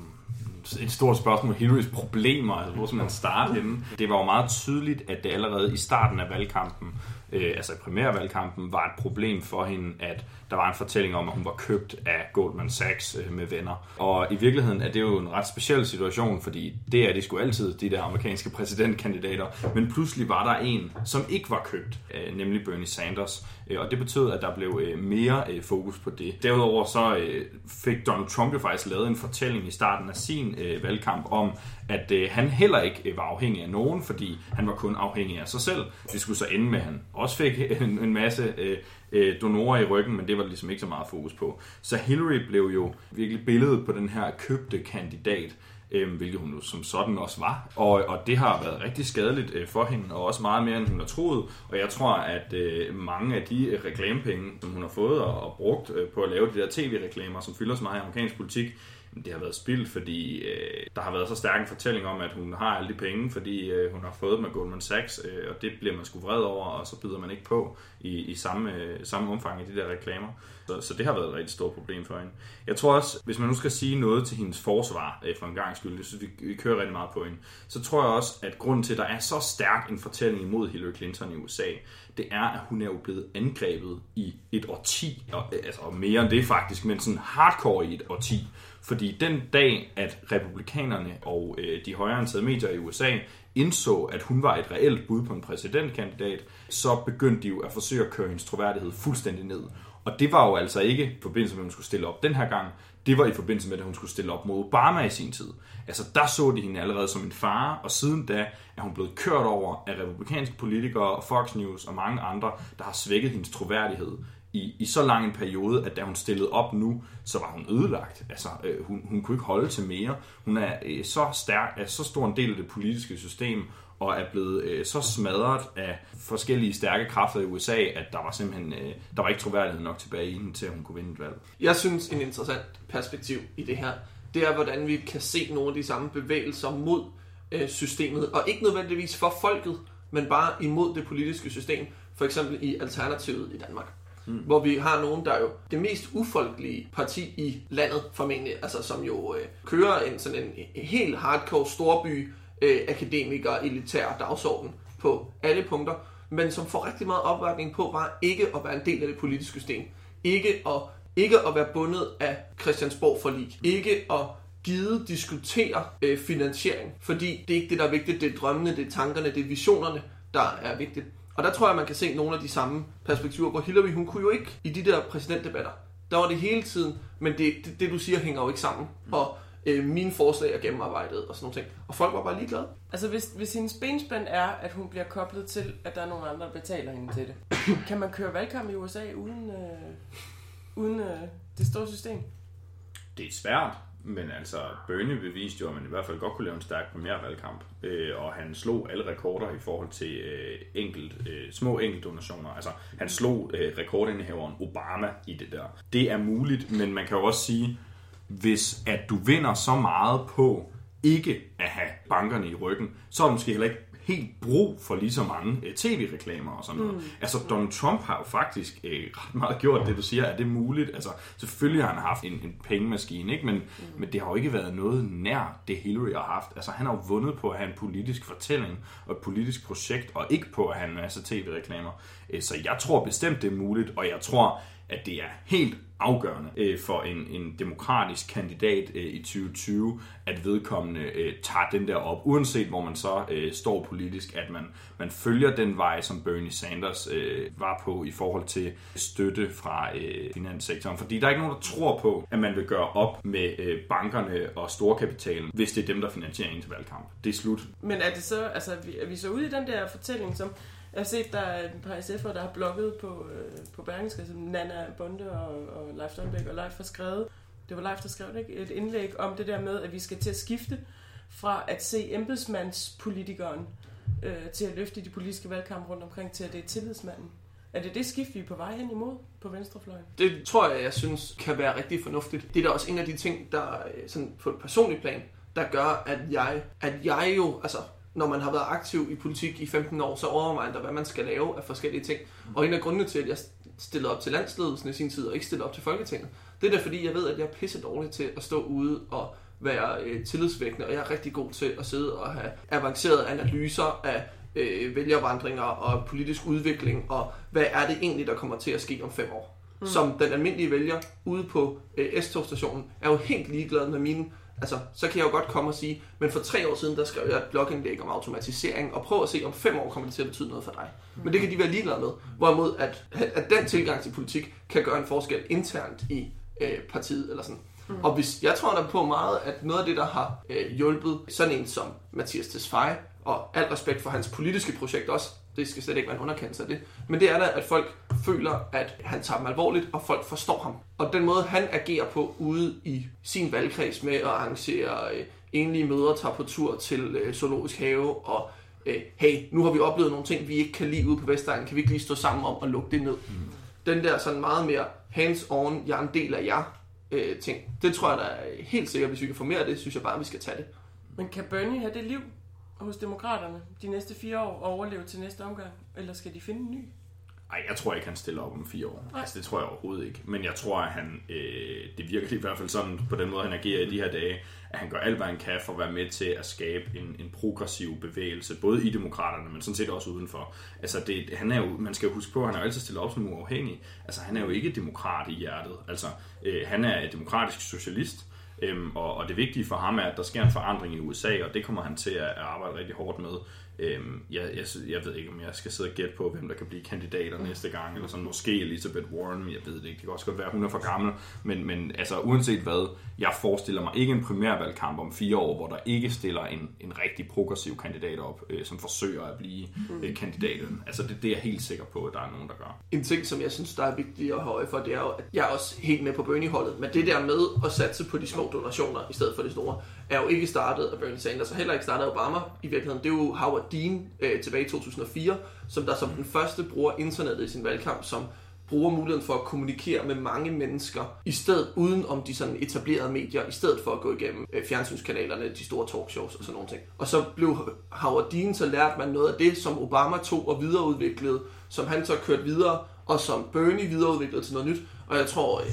et stort spørgsmål. Hillarys problemer, altså hvor skal man starte henne? Det var jo meget tydeligt, at det allerede i starten af valgkampen øh, altså i primærvalgkampen, var et problem for hende, at der var en fortælling om, at hun var købt af Goldman Sachs øh, med venner. Og i virkeligheden er det jo en ret speciel situation, fordi det er de sgu altid, de der amerikanske præsidentkandidater. Men pludselig var der en, som ikke var købt, øh, nemlig Bernie Sanders. Øh, og det betød, at der blev øh, mere øh, fokus på det. Derudover så øh, fik Donald Trump jo faktisk lavet en fortælling i starten af sin øh, valgkamp om, at øh, han heller ikke øh, var afhængig af nogen, fordi han var kun afhængig af sig selv. Det skulle så ende med, at han også fik en, en masse øh, øh, donorer i ryggen, men det var der ligesom ikke så meget fokus på. Så Hillary blev jo virkelig billedet på den her købte kandidat, øh, hvilket hun jo som sådan også var. Og, og det har været rigtig skadeligt øh, for hende, og også meget mere, end hun har troet. Og jeg tror, at øh, mange af de øh, reklamepenge, som hun har fået og, og brugt øh, på at lave de der tv-reklamer, som fylder så meget i amerikansk politik, det har været spildt, fordi øh, der har været så stærk en fortælling om, at hun har alle de penge, fordi øh, hun har fået dem af Goldman Sachs, øh, og det bliver man sgu vred over, og så byder man ikke på i, i samme, øh, samme omfang i de der reklamer. Så, så det har været et rigtig stort problem for hende. Jeg tror også, hvis man nu skal sige noget til hendes forsvar øh, for en gang skyld, det synes vi, vi kører rigtig meget på hende, så tror jeg også, at grunden til, at der er så stærk en fortælling imod Hillary Clinton i USA, det er, at hun er jo blevet angrebet i et årti, og, øh, altså mere end det faktisk, men sådan hardcore i et årti. Fordi den dag, at republikanerne og øh, de højreorienterede medier i USA indså, at hun var et reelt bud på en præsidentkandidat, så begyndte de jo at forsøge at køre hendes troværdighed fuldstændig ned. Og det var jo altså ikke i forbindelse med, at hun skulle stille op den her gang. Det var i forbindelse med, at hun skulle stille op mod Obama i sin tid. Altså, der så de hende allerede som en fare, og siden da er hun blevet kørt over af republikanske politikere, Fox News og mange andre, der har svækket hendes troværdighed i, i så lang en periode, at da hun stillede op nu, så var hun ødelagt. Altså, øh, hun, hun kunne ikke holde til mere. Hun er øh, så stærk, er så stor en del af det politiske system, og er blevet øh, så smadret af forskellige stærke kræfter i USA, at der var simpelthen øh, der var ikke troværdighed nok tilbage i hende til, at hun kunne vinde et valg. Jeg synes, en interessant perspektiv i det her, det er, hvordan vi kan se nogle af de samme bevægelser mod øh, systemet, og ikke nødvendigvis for folket, men bare imod det politiske system, for eksempel i Alternativet i Danmark. Mm. Hvor vi har nogen, der er jo det mest ufolkelige parti i landet formentlig, altså som jo øh, kører en sådan en helt hardcore storby øh, akademiker elitær dagsorden på alle punkter, men som får rigtig meget opbakning på bare ikke at være en del af det politiske system. Ikke at, ikke at være bundet af Christiansborg forlig. Ikke at givet diskutere øh, finansiering, fordi det er ikke det, der er vigtigt. Det er drømmene, det er tankerne, det er visionerne, der er vigtigt. Og der tror jeg, man kan se nogle af de samme perspektiver, hvor Hillary, hun kunne jo ikke i de der præsidentdebatter. Der var det hele tiden, men det, det, det du siger hænger jo ikke sammen. Og øh, mine forslag er gennemarbejdet og sådan nogle ting. Og folk var bare ligeglade. Altså hvis, hvis hendes benspænd er, at hun bliver koblet til, at der er nogen andre, der betaler hende til det. kan man køre valgkamp i USA uden, øh, uden øh, det store system? Det er svært, men altså Bernie beviste jo, at man i hvert fald godt kunne lave en stærk primærvalgkamp. Øh, og han slog alle rekorder i forhold til øh, enkelt, øh, små enkeltdonationer. Altså han slog øh, rekordindehaveren Obama i det der. Det er muligt, men man kan jo også sige, hvis at du vinder så meget på ikke at have bankerne i ryggen, så er du måske heller ikke helt brug for lige så mange øh, tv-reklamer og sådan noget. Mm. Altså, Donald Trump har jo faktisk øh, ret meget gjort det, du siger. Er det muligt? Altså, selvfølgelig har han haft en, en pengemaskine, ikke? Men, mm. men det har jo ikke været noget nær det Hillary har haft. Altså, han har jo vundet på at have en politisk fortælling og et politisk projekt, og ikke på at have en masse tv-reklamer. Øh, så jeg tror bestemt, det er muligt, og jeg tror, at det er helt afgørende øh, for en, en demokratisk kandidat øh, i 2020, at vedkommende øh, tager den der op, uanset hvor man så øh, står politisk, at man, man følger den vej, som Bernie Sanders øh, var på i forhold til støtte fra øh, finanssektoren. Fordi der er ikke nogen, der tror på, at man vil gøre op med øh, bankerne og storkapitalen, hvis det er dem, der finansierer ens til valgkamp. Det er slut. Men er det så, altså, er vi så ude i den der fortælling, som jeg har set, der er et par SF'ere, der har blogget på, øh, på Berlingske, som Nana Bonde og, og Leif Stolbæk og Leif har skrevet. Det var Leif, der skrev det, ikke? et indlæg om det der med, at vi skal til at skifte fra at se embedsmandspolitikeren øh, til at løfte de politiske valgkampe rundt omkring, til at det er tillidsmanden. Er det det skift, vi er på vej hen imod på venstrefløjen? Det tror jeg, jeg synes kan være rigtig fornuftigt. Det er da også en af de ting, der øh, sådan på et personligt plan, der gør, at jeg, at jeg jo, altså når man har været aktiv i politik i 15 år, så overvejer man hvad man skal lave af forskellige ting. Og en af grundene til, at jeg stillede op til landsledelsen i sin tid, og ikke stillede op til Folketinget, det er da fordi, jeg ved, at jeg er pisse dårlig til at stå ude og være øh, tillidsvækkende, og jeg er rigtig god til at sidde og have avancerede analyser af øh, vælgervandringer og politisk udvikling, og hvad er det egentlig, der kommer til at ske om fem år. Mm. Som den almindelige vælger ude på øh, S-togstationen er jo helt ligeglad med mine Altså, så kan jeg jo godt komme og sige, men for tre år siden, der skrev jeg et blogindlæg om automatisering, og prøv at se, om fem år kommer det til at betyde noget for dig. Men det kan de være ligeglade med. Hvorimod, at, at den tilgang til politik kan gøre en forskel internt i øh, partiet, eller sådan. Mm. Og hvis, jeg tror der på meget, at noget af det, der har øh, hjulpet sådan en som Mathias Tesfaye, og al respekt for hans politiske projekt også, det skal slet ikke være en underkendelse af det. Men det er da, at folk føler, at han tager dem alvorligt, og folk forstår ham. Og den måde, han agerer på ude i sin valgkreds med at arrangere øh, enlige mødre, tager på tur til øh, Zoologisk Have, og øh, hey, nu har vi oplevet nogle ting, vi ikke kan lide ude på Vestegnen, kan vi ikke lige stå sammen om at lukke det ned? Mm. Den der sådan meget mere hands-on, jeg er en del af jer, øh, ting. Det tror jeg da er helt sikkert, hvis vi kan få mere af det, synes jeg bare, vi skal tage det. Men kan Bernie have det liv, hos demokraterne de næste fire år og overleve til næste omgang? Eller skal de finde en ny? Nej, jeg tror ikke, han stiller op om fire år. Nej. Altså, det tror jeg overhovedet ikke. Men jeg tror, at han, øh, det virker i hvert fald sådan, på den måde, han agerer i de her dage, at han gør alt, hvad han kan for at være med til at skabe en, en progressiv bevægelse, både i demokraterne, men sådan set også udenfor. Altså, det, han er jo, man skal jo huske på, at han er jo altid stillet op som uafhængig. Altså, han er jo ikke demokrat i hjertet. Altså, øh, han er demokratisk socialist, Øhm, og, og det vigtige for ham er, at der sker en forandring i USA, og det kommer han til at, arbejde rigtig hårdt med. Øhm, jeg, jeg, jeg ved ikke, om jeg skal sidde og gætte på, hvem der kan blive kandidater næste gang, eller sådan måske Elizabeth Warren, jeg ved det ikke, det kan også godt være, hun er for gammel, men, men altså uanset hvad, jeg forestiller mig ikke en primærvalgkamp om fire år, hvor der ikke stiller en, en rigtig progressiv kandidat op, øh, som forsøger at blive øh, kandidaten. Altså det, det er jeg helt sikker på, at der er nogen, der gør. En ting, som jeg synes, der er vigtigt at have for, det er jo, at jeg er også helt med på Bernie-holdet, men det der med at satse på de små donationer i stedet for de store, er jo ikke startet af Bernie Sanders, og heller ikke startet af Obama i virkeligheden. Det er jo Howard Dean øh, tilbage i 2004, som der som den første bruger internettet i sin valgkamp som bruger muligheden for at kommunikere med mange mennesker, i stedet uden om de sådan etablerede medier, i stedet for at gå igennem øh, fjernsynskanalerne, de store talkshows og sådan nogle ting. Og så blev Howard Dean, så lærte man noget af det, som Obama tog og videreudviklede, som han så kørte videre, og som Bernie videreudviklede til noget nyt. Og jeg tror, øh,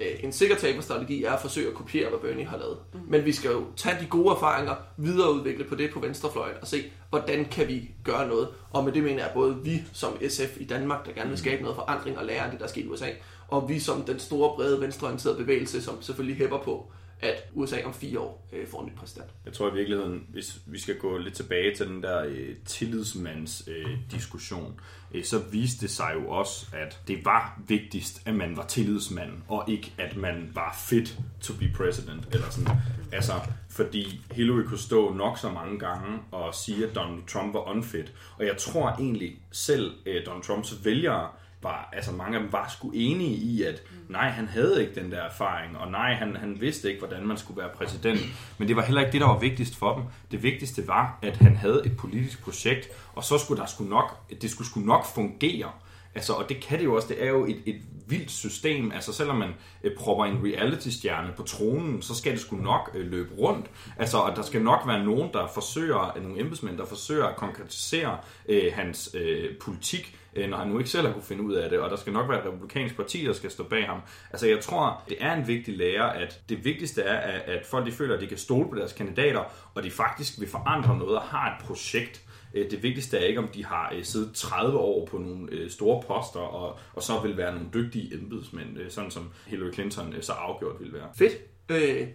en sikker taberstrategi er at forsøge at kopiere, hvad Bernie har lavet. Mm. Men vi skal jo tage de gode erfaringer, videreudvikle på det på venstrefløjen, og se, hvordan kan vi gøre noget. Og med det mener jeg både vi som SF i Danmark, der gerne vil skabe noget forandring og lære af det, der sker i USA, og vi som den store, brede, venstreorienterede bevægelse, som selvfølgelig hæpper på, at USA om fire år øh, får en ny præsident. Jeg tror i virkeligheden, hvis vi skal gå lidt tilbage til den der øh, tillidsmands øh, diskussion, øh, så viste det sig jo også, at det var vigtigst, at man var tillidsmand, og ikke at man var fit to be president. Eller sådan. Altså, fordi Hillary kunne stå nok så mange gange og sige, at Donald Trump var unfit. Og jeg tror egentlig selv, øh, Donald Trumps vælgere var, altså mange af dem var sgu enige i, at nej, han havde ikke den der erfaring, og nej, han, han vidste ikke, hvordan man skulle være præsident. Men det var heller ikke det, der var vigtigst for dem. Det vigtigste var, at han havde et politisk projekt, og så skulle der sgu nok, det skulle sgu nok fungere. Altså, og det kan det jo også, det er jo et, et vildt system. Altså, selvom man øh, propper en reality-stjerne på tronen, så skal det sgu nok øh, løbe rundt. Altså, og der skal nok være nogen, der forsøger, øh, nogle embedsmænd, der forsøger at konkretisere øh, hans øh, politik, øh, når han nu ikke selv har kunne finde ud af det, og der skal nok være et republikansk parti, der skal stå bag ham. Altså jeg tror, det er en vigtig lære, at det vigtigste er, at, at folk de føler, at de kan stole på deres kandidater, og de faktisk vil forandre noget og har et projekt. Øh, Det vigtigste er ikke, om de har øh, siddet 30 år på nogle øh, store poster, og, og så vil være nogle dygtige embedsmænd, sådan som Hillary Clinton så afgjort vil være. Fedt. Øh,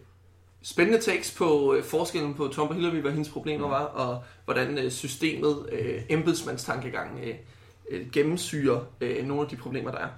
spændende takes på øh, forskellen på Trump og Hillary, hvad hendes problemer var, og hvordan øh, systemet, øh, embedsmandstankegang, øh, øh, gennemsyrer øh, nogle af de problemer, der er.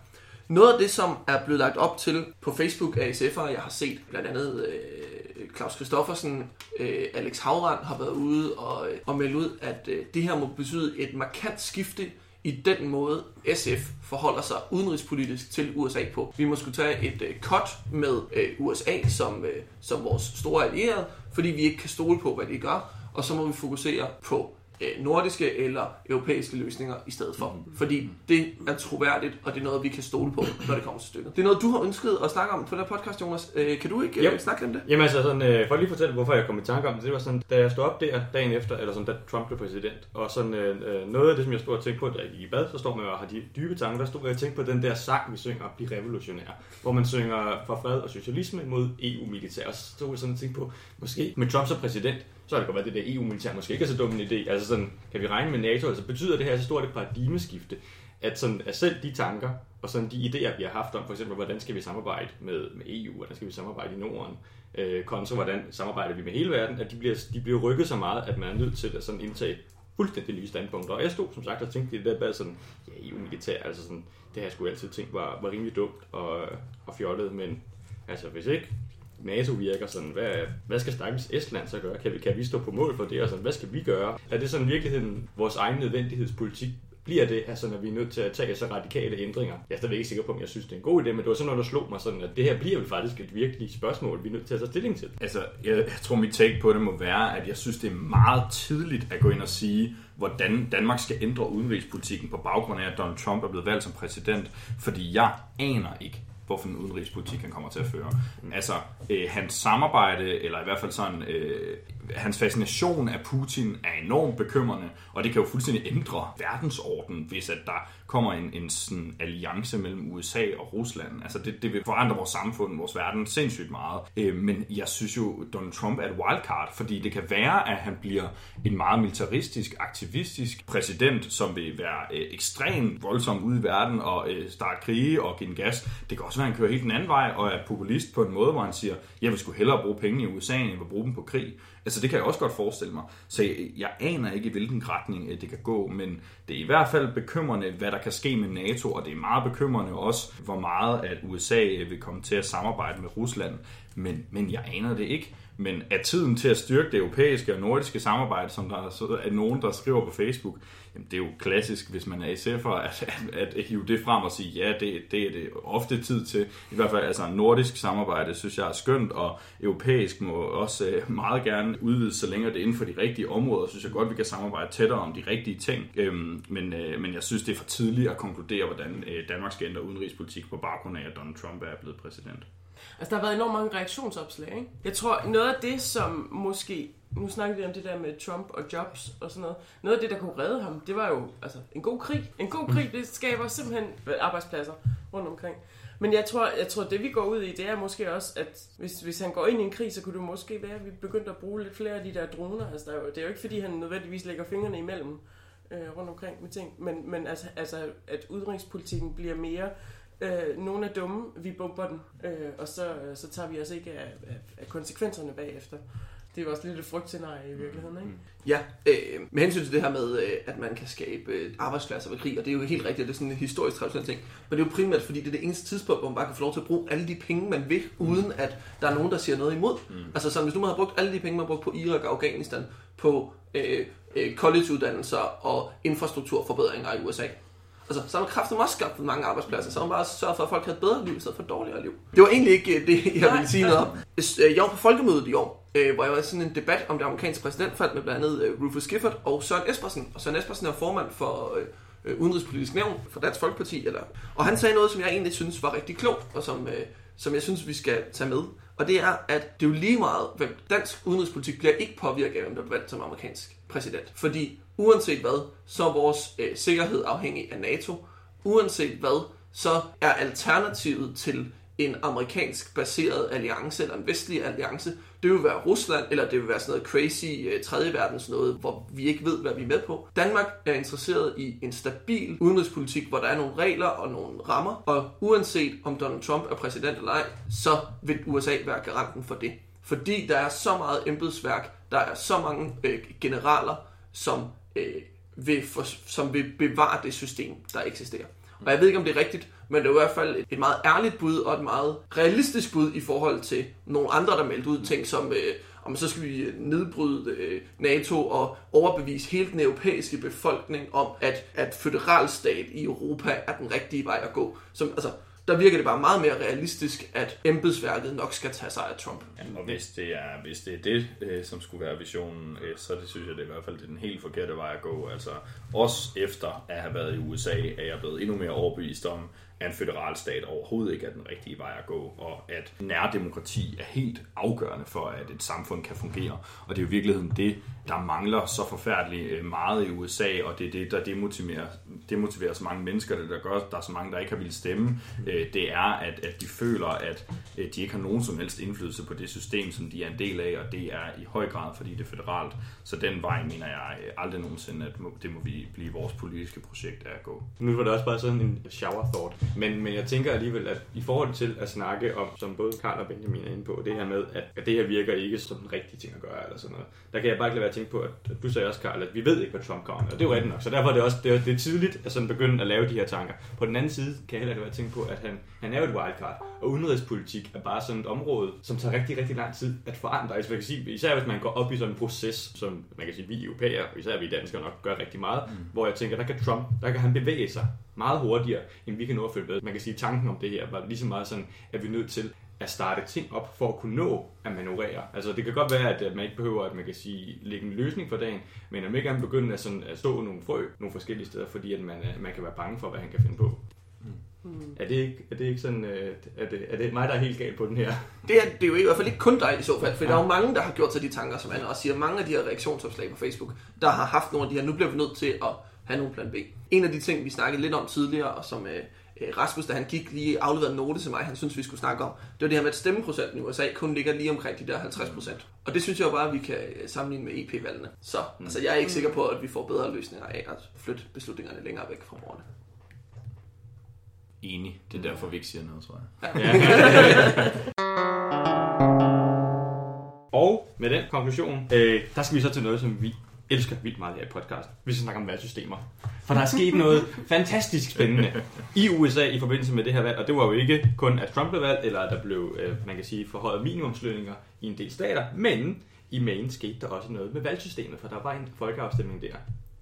Noget af det, som er blevet lagt op til på Facebook af SF'ere, jeg har set blandt andet øh, Claus Kristoffersen, øh, Alex Havrand har været ude og, øh, og melde ud, at øh, det her må betyde et markant skifte i den måde, SF forholder sig udenrigspolitisk til USA på. Vi må skulle tage et øh, cut med øh, USA som, øh, som vores store allierede, fordi vi ikke kan stole på, hvad de gør, og så må vi fokusere på nordiske eller europæiske løsninger i stedet for. Fordi det er troværdigt, og det er noget, vi kan stole på, når det kommer til stykket. Det er noget, du har ønsket at snakke om på den her podcast, Jonas. Øh, kan du ikke Jo. øh, snakke om det? Jamen altså, sådan, øh, for at lige fortælle, hvorfor jeg kom i tanke om det, det var sådan, da jeg stod op der dagen efter, eller sådan, da Trump blev præsident, og sådan øh, øh, noget af det, som jeg stod og tænkte på, da jeg gik i bad, så står man og har de dybe tanker, der stod jeg og tænkte på den der sang, vi synger, Bliv revolutionær, hvor man synger for fred og socialisme mod EU-militær, og så stod jeg sådan og tænkte på, måske med Trump som præsident, så har det godt været, at det der EU-militær måske ikke er så dum en idé. Altså sådan, kan vi regne med NATO? Altså betyder det her så stort et paradigmeskifte, at, sådan, at selv de tanker og sådan de idéer, vi har haft om, for eksempel, hvordan skal vi samarbejde med, med EU, hvordan skal vi samarbejde i Norden, øh, kontra hvordan samarbejder vi med hele verden, at de bliver, de bliver rykket så meget, at man er nødt til at sådan indtage fuldstændig nye standpunkter. Og jeg stod som sagt og tænkte, det der sådan, ja, EU-militær, altså sådan, det har jeg sgu altid tænkt var, var rimelig dumt og, og fjollet, men altså hvis ikke NATO virker sådan, hvad, hvad skal stakkels Estland så gøre? Kan vi, kan vi stå på mål for det? Og sådan, hvad skal vi gøre? Er det sådan i virkeligheden vores egen nødvendighedspolitik? Bliver det, altså, når vi er nødt til at tage så radikale ændringer? Jeg er stadigvæk ikke sikker på, om jeg synes, det er en god idé, men det var sådan noget, der slog mig sådan, at det her bliver vel faktisk et virkeligt spørgsmål, vi er nødt til at tage stilling til. Altså, jeg, jeg tror, mit take på det må være, at jeg synes, det er meget tidligt at gå ind og sige, hvordan Danmark skal ændre udenrigspolitikken på baggrund af, at Donald Trump er blevet valgt som præsident. Fordi jeg aner ikke, hvorfor en udenrigspolitik han kommer til at føre. Altså, øh, hans samarbejde, eller i hvert fald sådan, øh, hans fascination af Putin er enormt bekymrende, og det kan jo fuldstændig ændre verdensordenen, hvis at der kommer en, en sådan alliance mellem USA og Rusland. Altså, det, det vil forandre vores samfund, vores verden sindssygt meget. Øh, men jeg synes jo, Donald Trump er et wildcard, fordi det kan være, at han bliver en meget militaristisk, aktivistisk præsident, som vil være øh, ekstremt voldsom ude i verden og øh, starte krige og give en gas. Det kan også være, at han kører helt den anden vej og er populist på en måde, hvor han siger, jeg vil sgu hellere bruge penge i USA, end jeg vil bruge dem på krig. Altså det kan jeg også godt forestille mig. Så jeg, jeg aner ikke, i hvilken retning øh, det kan gå, men det er i hvert fald bekymrende, hvad der kan ske med NATO, og det er meget bekymrende også, hvor meget at USA øh, vil komme til at samarbejde med Rusland men, men jeg aner det ikke. Men er tiden til at styrke det europæiske og nordiske samarbejde, som der er, er nogen, der skriver på Facebook, jamen det er jo klassisk, hvis man er SF'er, at, at, at hive det frem og sige, ja, det, det er det ofte tid til. I hvert fald altså nordisk samarbejde, synes jeg er skønt, og europæisk må også øh, meget gerne udvides, så længe det er inden for de rigtige områder. Synes jeg godt, vi kan samarbejde tættere om de rigtige ting. Øhm, men, øh, men jeg synes, det er for tidligt at konkludere, hvordan øh, Danmark skal ændre udenrigspolitik på baggrund af, at Donald Trump er blevet præsident. Altså, der har været enormt mange reaktionsopslag, ikke? Jeg tror, noget af det, som måske... Nu snakker vi om det der med Trump og jobs og sådan noget. Noget af det, der kunne redde ham, det var jo altså, en god krig. En god krig, det skaber simpelthen arbejdspladser rundt omkring. Men jeg tror, jeg tror, det vi går ud i, det er måske også, at hvis, hvis han går ind i en krig, så kunne det måske være, at vi begyndte at bruge lidt flere af de der droner. Altså, der er jo, det er jo ikke, fordi han nødvendigvis lægger fingrene imellem øh, rundt omkring med ting, men, men altså, altså, at udenrigspolitikken bliver mere øh, nogle er dumme, vi bomber den, øh, og så, så tager vi os ikke af, af, af konsekvenserne bagefter. Det er jo også lidt et frygtscenarie i virkeligheden, ikke? Ja, øh, med hensyn til det her med, øh, at man kan skabe øh, arbejdspladser ved krig, og det er jo helt rigtigt, det er sådan en historisk traditionel ting, men det er jo primært, fordi det er det eneste tidspunkt, hvor man bare kan få lov til at bruge alle de penge, man vil, uden at der er nogen, der siger noget imod. Mm. Altså sådan, hvis nu man har brugt alle de penge, man har brugt på Irak og Afghanistan, på øh, øh, collegeuddannelser og infrastrukturforbedringer i USA, Altså, så har man kraftigt også skabt mange arbejdspladser, så har man bare sørget for, at folk havde et bedre liv, i stedet for et dårligere liv. Det var egentlig ikke øh, det, jeg ville sige noget om. Øh, jeg var på folkemødet i år, øh, hvor jeg var i sådan en debat om det amerikanske præsidentfald med blandt andet Rufus Gifford og Søren Espersen. Og Søren Espersen er formand for Udenrigspolitisk Nævn for Dansk Folkeparti. Eller, og han sagde noget, som jeg egentlig synes var rigtig klogt, og som, som jeg synes, vi skal tage med. Og det er, at det er jo lige meget, hvem dansk udenrigspolitik bliver ikke påvirket af, hvem der bliver valgt som amerikansk præsident. Fordi uanset hvad, så er vores øh, sikkerhed afhængig af NATO. Uanset hvad, så er alternativet til en amerikansk baseret alliance, eller en vestlig alliance, det vil være Rusland, eller det vil være sådan noget crazy øh, tredje verdens noget, hvor vi ikke ved, hvad vi er med på. Danmark er interesseret i en stabil udenrigspolitik, hvor der er nogle regler og nogle rammer, og uanset om Donald Trump er præsident eller ej, så vil USA være garanten for det. Fordi der er så meget embedsværk, der er så mange øh, generaler, som, øh, vil for, som vil bevare det system, der eksisterer. Og jeg ved ikke, om det er rigtigt, men det er i hvert fald et meget ærligt bud og et meget realistisk bud i forhold til nogle andre, der meldte ud ting som, øh, om så skal vi nedbryde øh, NATO og overbevise hele den europæiske befolkning om, at, at føderalstat i Europa er den rigtige vej at gå. Som, altså, der virker det bare meget mere realistisk, at embedsværket nok skal tage sig af Trump. Ja, og hvis det er, hvis det, er det, øh, som skulle være visionen, øh, så det synes jeg det er i hvert fald det er den helt forkerte vej at gå. Altså, også efter at have været i USA, er jeg blevet endnu mere overbevist om, at en federalstat overhovedet ikke er den rigtige vej at gå, og at nærdemokrati er helt afgørende for, at et samfund kan fungere. Og det er jo i virkeligheden det, der mangler så forfærdeligt øh, meget i USA, og det er det, der demotiverer, demotiverer så mange mennesker, det der gør, at der er så mange, der ikke har ville stemme. Øh, det er, at, at de føler, at øh, de ikke har nogen som helst indflydelse på det system, som de er en del af, og det er i høj grad, fordi det er federalt. Så den vej mener jeg aldrig nogensinde, at det må vi blive vores politiske projekt at gå. Nu var det også bare sådan en shower thought. Men, men jeg tænker alligevel, at i forhold til at snakke om, som både Karl og Benjamin er inde på, det her med, at, at det her virker ikke som den rigtige ting at gøre, eller sådan noget. Der kan jeg bare ikke lade være tænke på, at, du sagde også, Karl, at vi ved ikke, hvad Trump kommer med. Og det er jo rigtigt nok. Så derfor er det også det er, det er tidligt at sådan begynde at lave de her tanker. På den anden side kan jeg heller ikke være tænke på, at han, han er jo et wildcard. Og udenrigspolitik er bare sådan et område, som tager rigtig, rigtig lang tid at forandre. Altså, kan sige, især hvis man går op i sådan en proces, som man kan sige, vi europæere, og især vi danskere nok gør rigtig meget, mm. hvor jeg tænker, der kan Trump, der kan han bevæge sig meget hurtigere, end vi kan nå at følge med. Man kan sige, tanken om det her var lige så meget sådan, at vi er nødt til at starte ting op for at kunne nå at manøvrere. Altså det kan godt være, at man ikke behøver at man kan sige, lægge en løsning for dagen, men at man ikke kan begynde at, sådan, at stå nogle frø nogle forskellige steder, fordi at man, man kan være bange for, hvad han kan finde på. Mm. Er, det ikke, er det ikke sådan, øh, er det, er det mig, der er helt galt på den her? Det er, det er jo i hvert fald ikke kun dig i så fald, for ja. der er jo mange, der har gjort sig de tanker, som Anna også siger. Mange af de her reaktionsopslag på Facebook, der har haft nogle af de her, nu bliver vi nødt til at have nogle plan B. En af de ting, vi snakkede lidt om tidligere, og som øh, øh Rasmus, da han gik lige afleverede en note til mig, han synes, vi skulle snakke om, det var det her med, at stemmeprocenten i USA kun ligger lige omkring de der 50 procent. Og det synes jeg jo bare, at vi kan øh, sammenligne med EP-valgene. Så mm. altså, jeg er ikke sikker på, at vi får bedre løsninger af at flytte beslutningerne længere væk fra borgerne. Enig. Det er derfor, vi ikke siger noget, tror jeg. Ja. og med den konklusion, øh, der skal vi så til noget, som vi elsker vildt meget her i podcast. Vi skal snakke om valgsystemer. For der er sket noget fantastisk spændende i USA i forbindelse med det her valg, og det var jo ikke kun, at Trump blev valgt, eller at der blev, øh, man kan sige, forhøjet minimumslønninger i en del stater, men i Maine skete der også noget med valgsystemet, for der var en folkeafstemning der.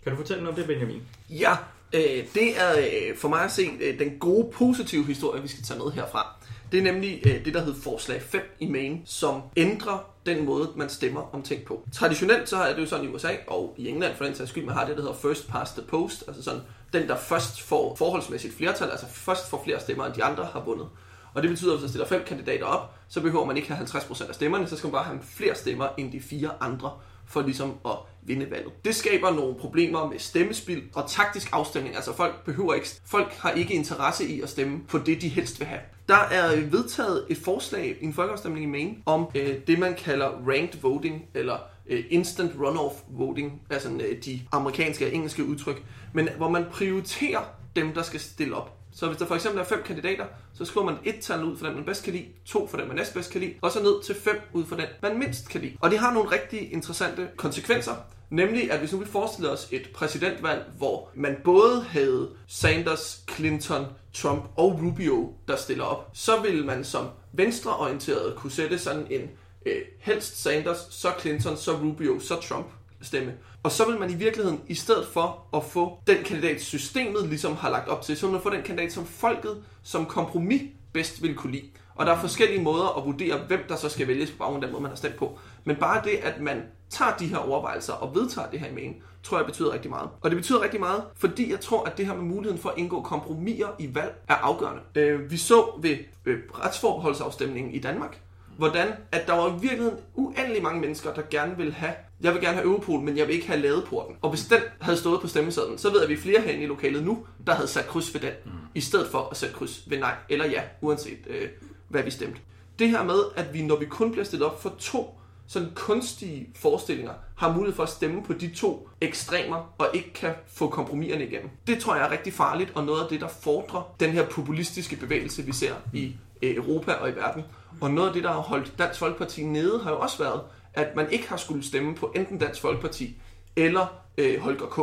Kan du fortælle noget om det, Benjamin? Ja, øh, det er øh, for mig at se øh, den gode, positive historie, vi skal tage med herfra. Det er nemlig øh, det, der hedder forslag 5 i Maine, som ændrer den måde, man stemmer om ting på. Traditionelt så er det jo sådan i USA, og i England for den sags skyld, man har det, der hedder first past the post, altså sådan den, der først får forholdsmæssigt flertal, altså først får flere stemmer, end de andre har vundet. Og det betyder, at hvis der stiller fem kandidater op, så behøver man ikke have 50% af stemmerne, så skal man bare have flere stemmer end de fire andre, for ligesom at vinde valget. Det skaber nogle problemer med stemmespil og taktisk afstemning. Altså folk behøver ikke, folk har ikke interesse i at stemme på det, de helst vil have. Der er vedtaget et forslag i en folkeafstemning i Maine om øh, det, man kalder ranked voting, eller øh, instant runoff voting, altså øh, de amerikanske og engelske udtryk, men hvor man prioriterer dem, der skal stille op. Så hvis der for eksempel er fem kandidater, så skriver man et tal ud for den, man bedst kan lide, to for den, man næstbedst kan lide, og så ned til fem ud for den, man mindst kan lide. Og det har nogle rigtig interessante konsekvenser. Nemlig, at hvis nu vi forestiller os et præsidentvalg, hvor man både havde Sanders, Clinton, Trump og Rubio, der stiller op, så vil man som venstreorienteret kunne sætte sådan en øh, helst Sanders, så Clinton, så Rubio, så Trump stemme. Og så vil man i virkeligheden, i stedet for at få den kandidat, systemet ligesom har lagt op til, så vil man få den kandidat, som folket som kompromis bedst vil kunne lide. Og der er forskellige måder at vurdere, hvem der så skal vælges på baggrund af den måde, man har stemt på. Men bare det, at man tager de her overvejelser og vedtager det her i main, tror jeg betyder rigtig meget. Og det betyder rigtig meget, fordi jeg tror, at det her med muligheden for at indgå kompromiser i valg er afgørende. Øh, vi så ved øh, retsforbeholdsafstemningen i Danmark, hvordan at der var i virkeligheden uendelig mange mennesker, der gerne vil have, jeg vil gerne have Europol, men jeg vil ikke have ladeporten. Og hvis den havde stået på stemmesedlen, så ved jeg, at vi flere herinde i lokalet nu, der havde sat kryds ved den, mm. i stedet for at sætte kryds ved nej eller ja, uanset øh, hvad vi stemte. Det her med, at vi, når vi kun bliver stillet op for to sådan kunstige forestillinger, har mulighed for at stemme på de to ekstremer, og ikke kan få kompromiserne igennem. Det tror jeg er rigtig farligt, og noget af det, der fordrer den her populistiske bevægelse, vi ser i øh, Europa og i verden. Og noget af det, der har holdt Dansk Folkeparti nede, har jo også været, at man ikke har skulle stemme på enten Dansk Folkeparti eller øh, Holger K.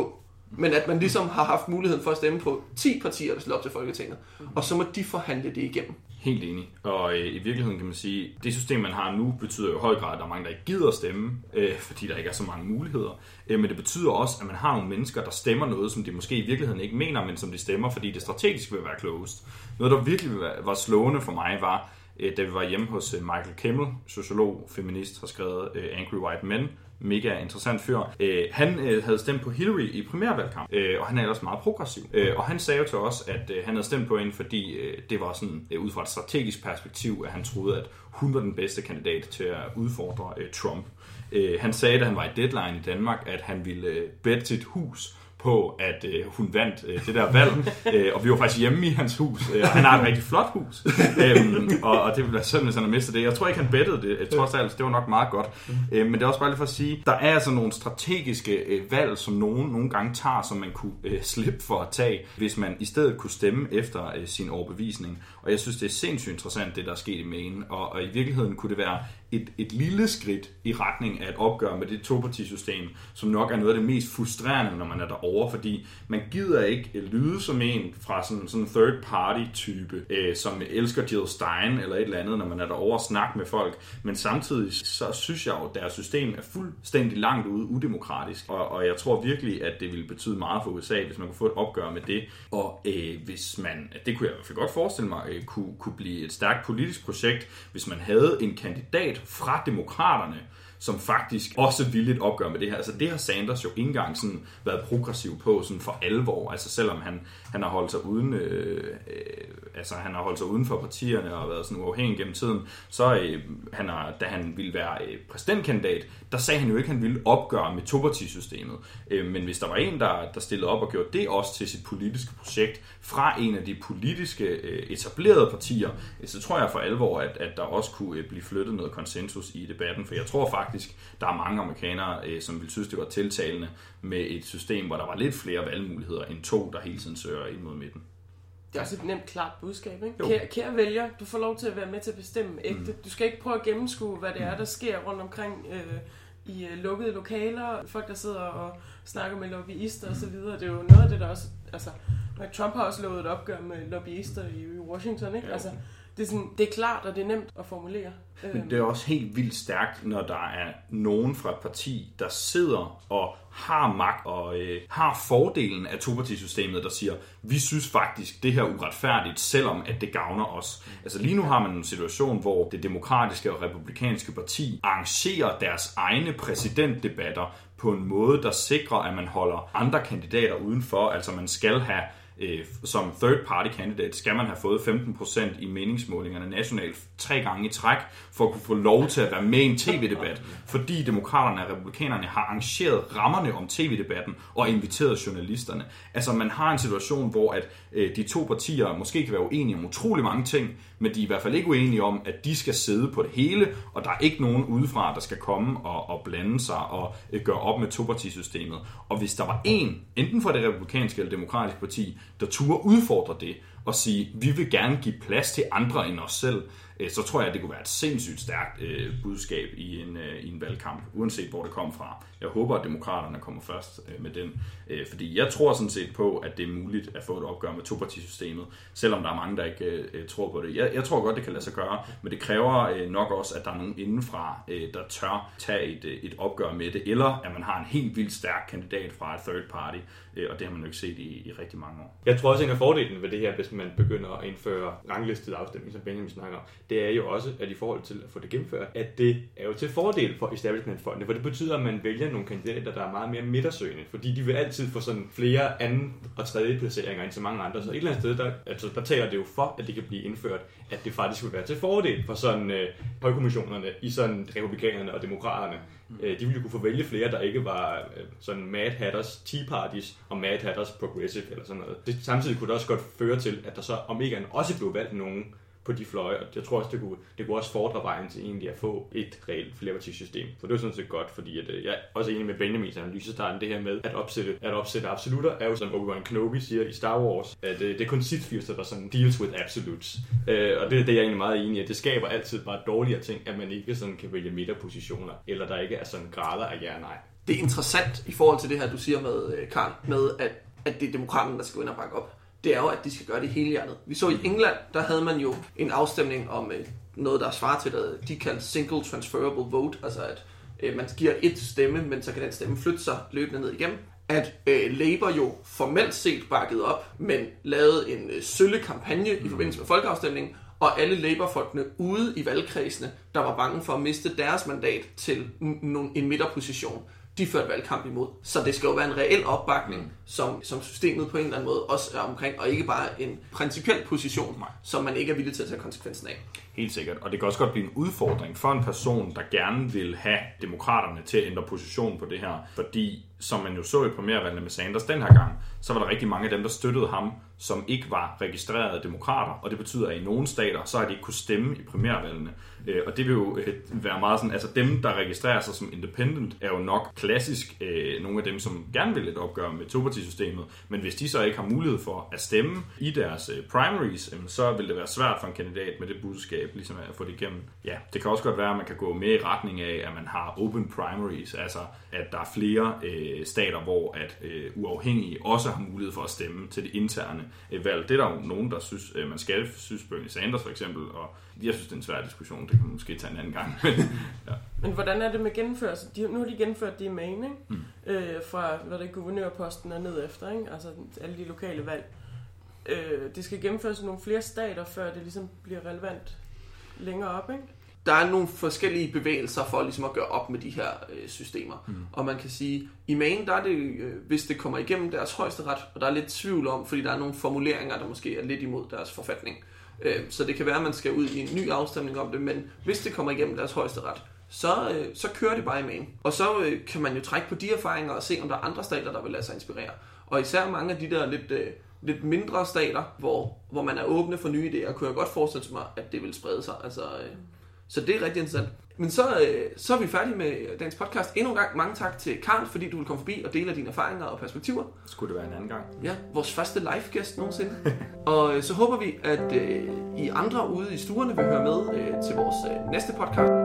Men at man ligesom har haft muligheden for at stemme på 10 partier, der slår op til Folketinget. Og så må de forhandle det igennem. Helt enig. Og øh, i virkeligheden kan man sige, det system, man har nu, betyder jo i høj grad, at der er mange, der ikke gider at stemme, øh, fordi der ikke er så mange muligheder. Øh, men det betyder også, at man har nogle mennesker, der stemmer noget, som de måske i virkeligheden ikke mener, men som de stemmer, fordi det strategisk vil være klogest. Noget, der virkelig var slående for mig, var, øh, da vi var hjemme hos øh, Michael Kimmel, sociolog, feminist, har skrevet øh, Angry White Men, mega interessant fyr. Øh, han øh, havde stemt på Hillary i primærvalgkamp, øh, og han er ellers meget progressiv. Øh, og han sagde jo til os, at øh, han havde stemt på hende, fordi øh, det var sådan, øh, ud fra et strategisk perspektiv, at han troede, at hun var den bedste kandidat til at udfordre øh, Trump. Øh, han sagde, da han var i deadline i Danmark, at han ville øh, bette sit hus på, at øh, hun vandt øh, det der valg, øh, og vi var faktisk hjemme i hans hus, øh, og han har et rigtig flot hus, øhm, og, og det ville være sådan, hvis han har mistet det. Jeg tror ikke, han bettede det, øh, trods alt, det var nok meget godt. Øh, men det er også bare lige for at sige, der er altså nogle strategiske øh, valg, som nogen nogle gange tager, som man kunne øh, slippe for at tage, hvis man i stedet kunne stemme efter øh, sin overbevisning. Og jeg synes, det er sindssygt interessant, det der er sket i Maine, og, og i virkeligheden kunne det være et, et lille skridt i retning af et opgør med det topartisystem, som nok er noget af det mest frustrerende, når man er derovre, fordi man gider ikke lyde som en fra sådan, sådan en third party type, øh, som elsker Jill Stein eller et eller andet, når man er derovre og snakker med folk, men samtidig så synes jeg jo, at deres system er fuldstændig langt ude udemokratisk, og, og jeg tror virkelig, at det ville betyde meget for USA, hvis man kunne få et opgør med det, og øh, hvis man, det kunne jeg i hvert fald godt forestille mig, øh, kunne, kunne blive et stærkt politisk projekt, hvis man havde en kandidat fra demokraterne, som faktisk også ville et opgør med det her. Altså det har Sanders jo ikke engang sådan været progressiv på sådan for alvor. Altså selvom han, han har holdt sig uden øh, øh, altså han har holdt sig uden for partierne og været sådan uafhængig gennem tiden, så øh, han har, da han ville være øh, præsidentkandidat, der sagde han jo ikke, at han ville opgøre med topartisystemet. Øh, men hvis der var en, der, der stillede op og gjorde det også til sit politiske projekt fra en af de politiske øh, etablerede partier, øh, så tror jeg for alvor, at, at der også kunne øh, blive flyttet noget konsensus i debatten, for jeg tror faktisk, der er mange amerikanere, øh, som vil synes, det var tiltalende med et system, hvor der var lidt flere valgmuligheder end to, der hele tiden søger ind mod midten. Det er også et nemt, klart budskab, ikke? Kære, kære vælger, du får lov til at være med til at bestemme ægte. Mm. Du skal ikke prøve at gennemskue, hvad det er, der sker rundt omkring øh, i øh, lukkede lokaler, folk der sidder og snakker med lobbyister osv. Det er jo noget af det, der også... Altså, Trump har også lovet et opgør med lobbyister i Washington, ikke? Ja. Altså, det er, sådan, det er klart, og det er nemt at formulere. Men det er også helt vildt stærkt, når der er nogen fra et parti, der sidder og har magt og øh, har fordelen af topartisystemet, der siger, vi synes faktisk, det her er uretfærdigt, selvom at det gavner os. Altså lige nu har man en situation, hvor det demokratiske og republikanske parti arrangerer deres egne præsidentdebatter på en måde, der sikrer, at man holder andre kandidater udenfor. Altså man skal have øh, som third party candidate skal man have fået 15% i meningsmålingerne nationalt tre gange i træk, for at kunne få lov til at være med i en tv-debat, fordi demokraterne og republikanerne har arrangeret rammerne om tv-debatten og inviteret journalisterne. Altså man har en situation, hvor at øh, de to partier måske kan være uenige om utrolig mange ting, men de er i hvert fald ikke uenige om, at de skal sidde på det hele, og der er ikke nogen udefra, der skal komme og, og blande sig og øh, gøre op med topartisystemet. Og hvis der var en, enten fra det republikanske eller demokratiske parti, der turde udfordre det og sige, vi vil gerne give plads til andre end os selv, Øh, så tror jeg, at det kunne være et sindssygt stærkt øh, budskab i en, øh, i en valgkamp, uanset hvor det kom fra. Jeg håber, at demokraterne kommer først øh, med den, øh, fordi jeg tror sådan set på, at det er muligt at få et opgør med topartisystemet, selvom der er mange, der ikke øh, øh tror på det. Jeg, jeg tror godt, det kan lade sig gøre, men det kræver øh, nok også, at der er nogen indenfra, øh, der tør tage et, øh, et opgør med det, eller at man har en helt vildt stærk kandidat fra et third party, øh, og det har man jo ikke set i, i rigtig mange år. Jeg tror også, en af fordelen ved det her, hvis man begynder at indføre ranglistet afstemning, som Benjamin snakker om, det er jo også, at i forhold til at få det gennemført, at det er jo til fordel for establishmentfolkene, for det betyder, at man vælger nogle kandidater, der er meget mere midtersøgende, fordi de vil altid få sådan flere anden og tredje placeringer end så mange andre. Så et eller andet sted, der, altså, der taler det jo for, at det kan blive indført, at det faktisk vil være til fordel for sådan øh, højkommissionerne i sådan republikanerne og demokraterne. Øh, de ville jo kunne få vælge flere, der ikke var øh, sådan Mad Hatters Tea Parties og Mad Hatters Progressive eller sådan noget. Det, samtidig kunne det også godt føre til, at der så om ikke andet også blev valgt nogen på de fløje, og jeg tror også, det kunne, det kunne også fordre vejen til egentlig at få et reelt flerpartisystem. Så det er sådan set godt, fordi at, øh, jeg er også enig med Benjamins analyse, der er det her med at opsætte, at opsætte absolutter, er jo som Obi-Wan Kenobi siger i Star Wars, at øh, det er kun Sith der sådan deals with absolutes. Øh, og det, det er jeg egentlig meget enig i, at det skaber altid bare dårligere ting, at man ikke sådan kan vælge midterpositioner, eller der ikke er sådan grader af ja og nej. Det er interessant i forhold til det her, du siger med, øh, Karl, med at, at det er demokraterne, der skal gå ind og bakke op. Det er jo, at de skal gøre det hele hjernet. Vi så i England, der havde man jo en afstemning om øh, noget, der svarer til det, de kaldte single transferable vote, altså at øh, man giver et stemme, men så kan den stemme flytte sig løbende ned igennem. At øh, Labour jo formelt set bakkede op, men lavede en øh, sølle kampagne i forbindelse med folkeafstemningen, og alle Labour-folkene ude i valgkredsene, der var bange for at miste deres mandat til en midterposition, de førte valgkamp imod. Så det skal jo være en reel opbakning, som, som systemet på en eller anden måde også er omkring, og ikke bare en principiel position, Nej. som man ikke er villig til at tage konsekvensen af. Helt sikkert. Og det kan også godt blive en udfordring for en person, der gerne vil have demokraterne til at ændre position på det her. Fordi, som man jo så i primærvalgene med Sanders den her gang, så var der rigtig mange af dem, der støttede ham, som ikke var registrerede demokrater. Og det betyder, at i nogle stater, så har de ikke kunne stemme i primærvalgene. Øh, Og det vil jo øh, være meget sådan, altså dem, der registrerer sig som independent, er jo nok klassisk øh, nogle af dem, som gerne vil et opgør med topartisystemet. Men hvis de så ikke har mulighed for at stemme i deres øh, primaries, øh, så vil det være svært for en kandidat med det budskab, ligesom at få det igennem. Ja, det kan også godt være, at man kan gå mere i retning af, at man har open primaries, altså at der er flere øh, stater, hvor at øh, uafhængige også har mulighed for at stemme til det interne øh, valg. Det er der jo nogen, der synes, øh, man skal, synes Bernie Sanders for eksempel, og jeg synes, det er en svær diskussion, det kan man måske tage en anden gang. Men, ja. Men hvordan er det med gennemførelse? De, nu har de gennemført det i Maine, ikke? Mm. Øh, fra hvad det er, guvernørposten og ned efter, ikke? altså alle de lokale valg. Øh, det skal gennemføres i nogle flere stater, før det ligesom bliver relevant længere op, ikke? der er nogle forskellige bevægelser for ligesom at gøre op med de her øh, systemer. Mm. Og man kan sige, i Maine, der er det, øh, hvis det kommer igennem deres højeste ret, og der er lidt tvivl om, fordi der er nogle formuleringer, der måske er lidt imod deres forfatning. Øh, så det kan være, at man skal ud i en ny afstemning om det, men hvis det kommer igennem deres højeste ret, så, øh, så kører det bare i main. Og så øh, kan man jo trække på de erfaringer og se, om der er andre stater, der vil lade sig inspirere. Og især mange af de der lidt, øh, lidt mindre stater, hvor, hvor man er åbne for nye idéer, kunne jeg godt forestille mig, at det vil sprede sig. Altså, øh, så det er rigtig interessant. Men så, øh, så er vi færdige med dagens podcast. Endnu en gang mange tak til Karl, fordi du vil komme forbi og dele dine erfaringer og perspektiver. Skulle det være en anden gang? Ja, vores første live-gæst nogensinde. og øh, så håber vi, at øh, I andre ude i stuerne vil høre med øh, til vores øh, næste podcast.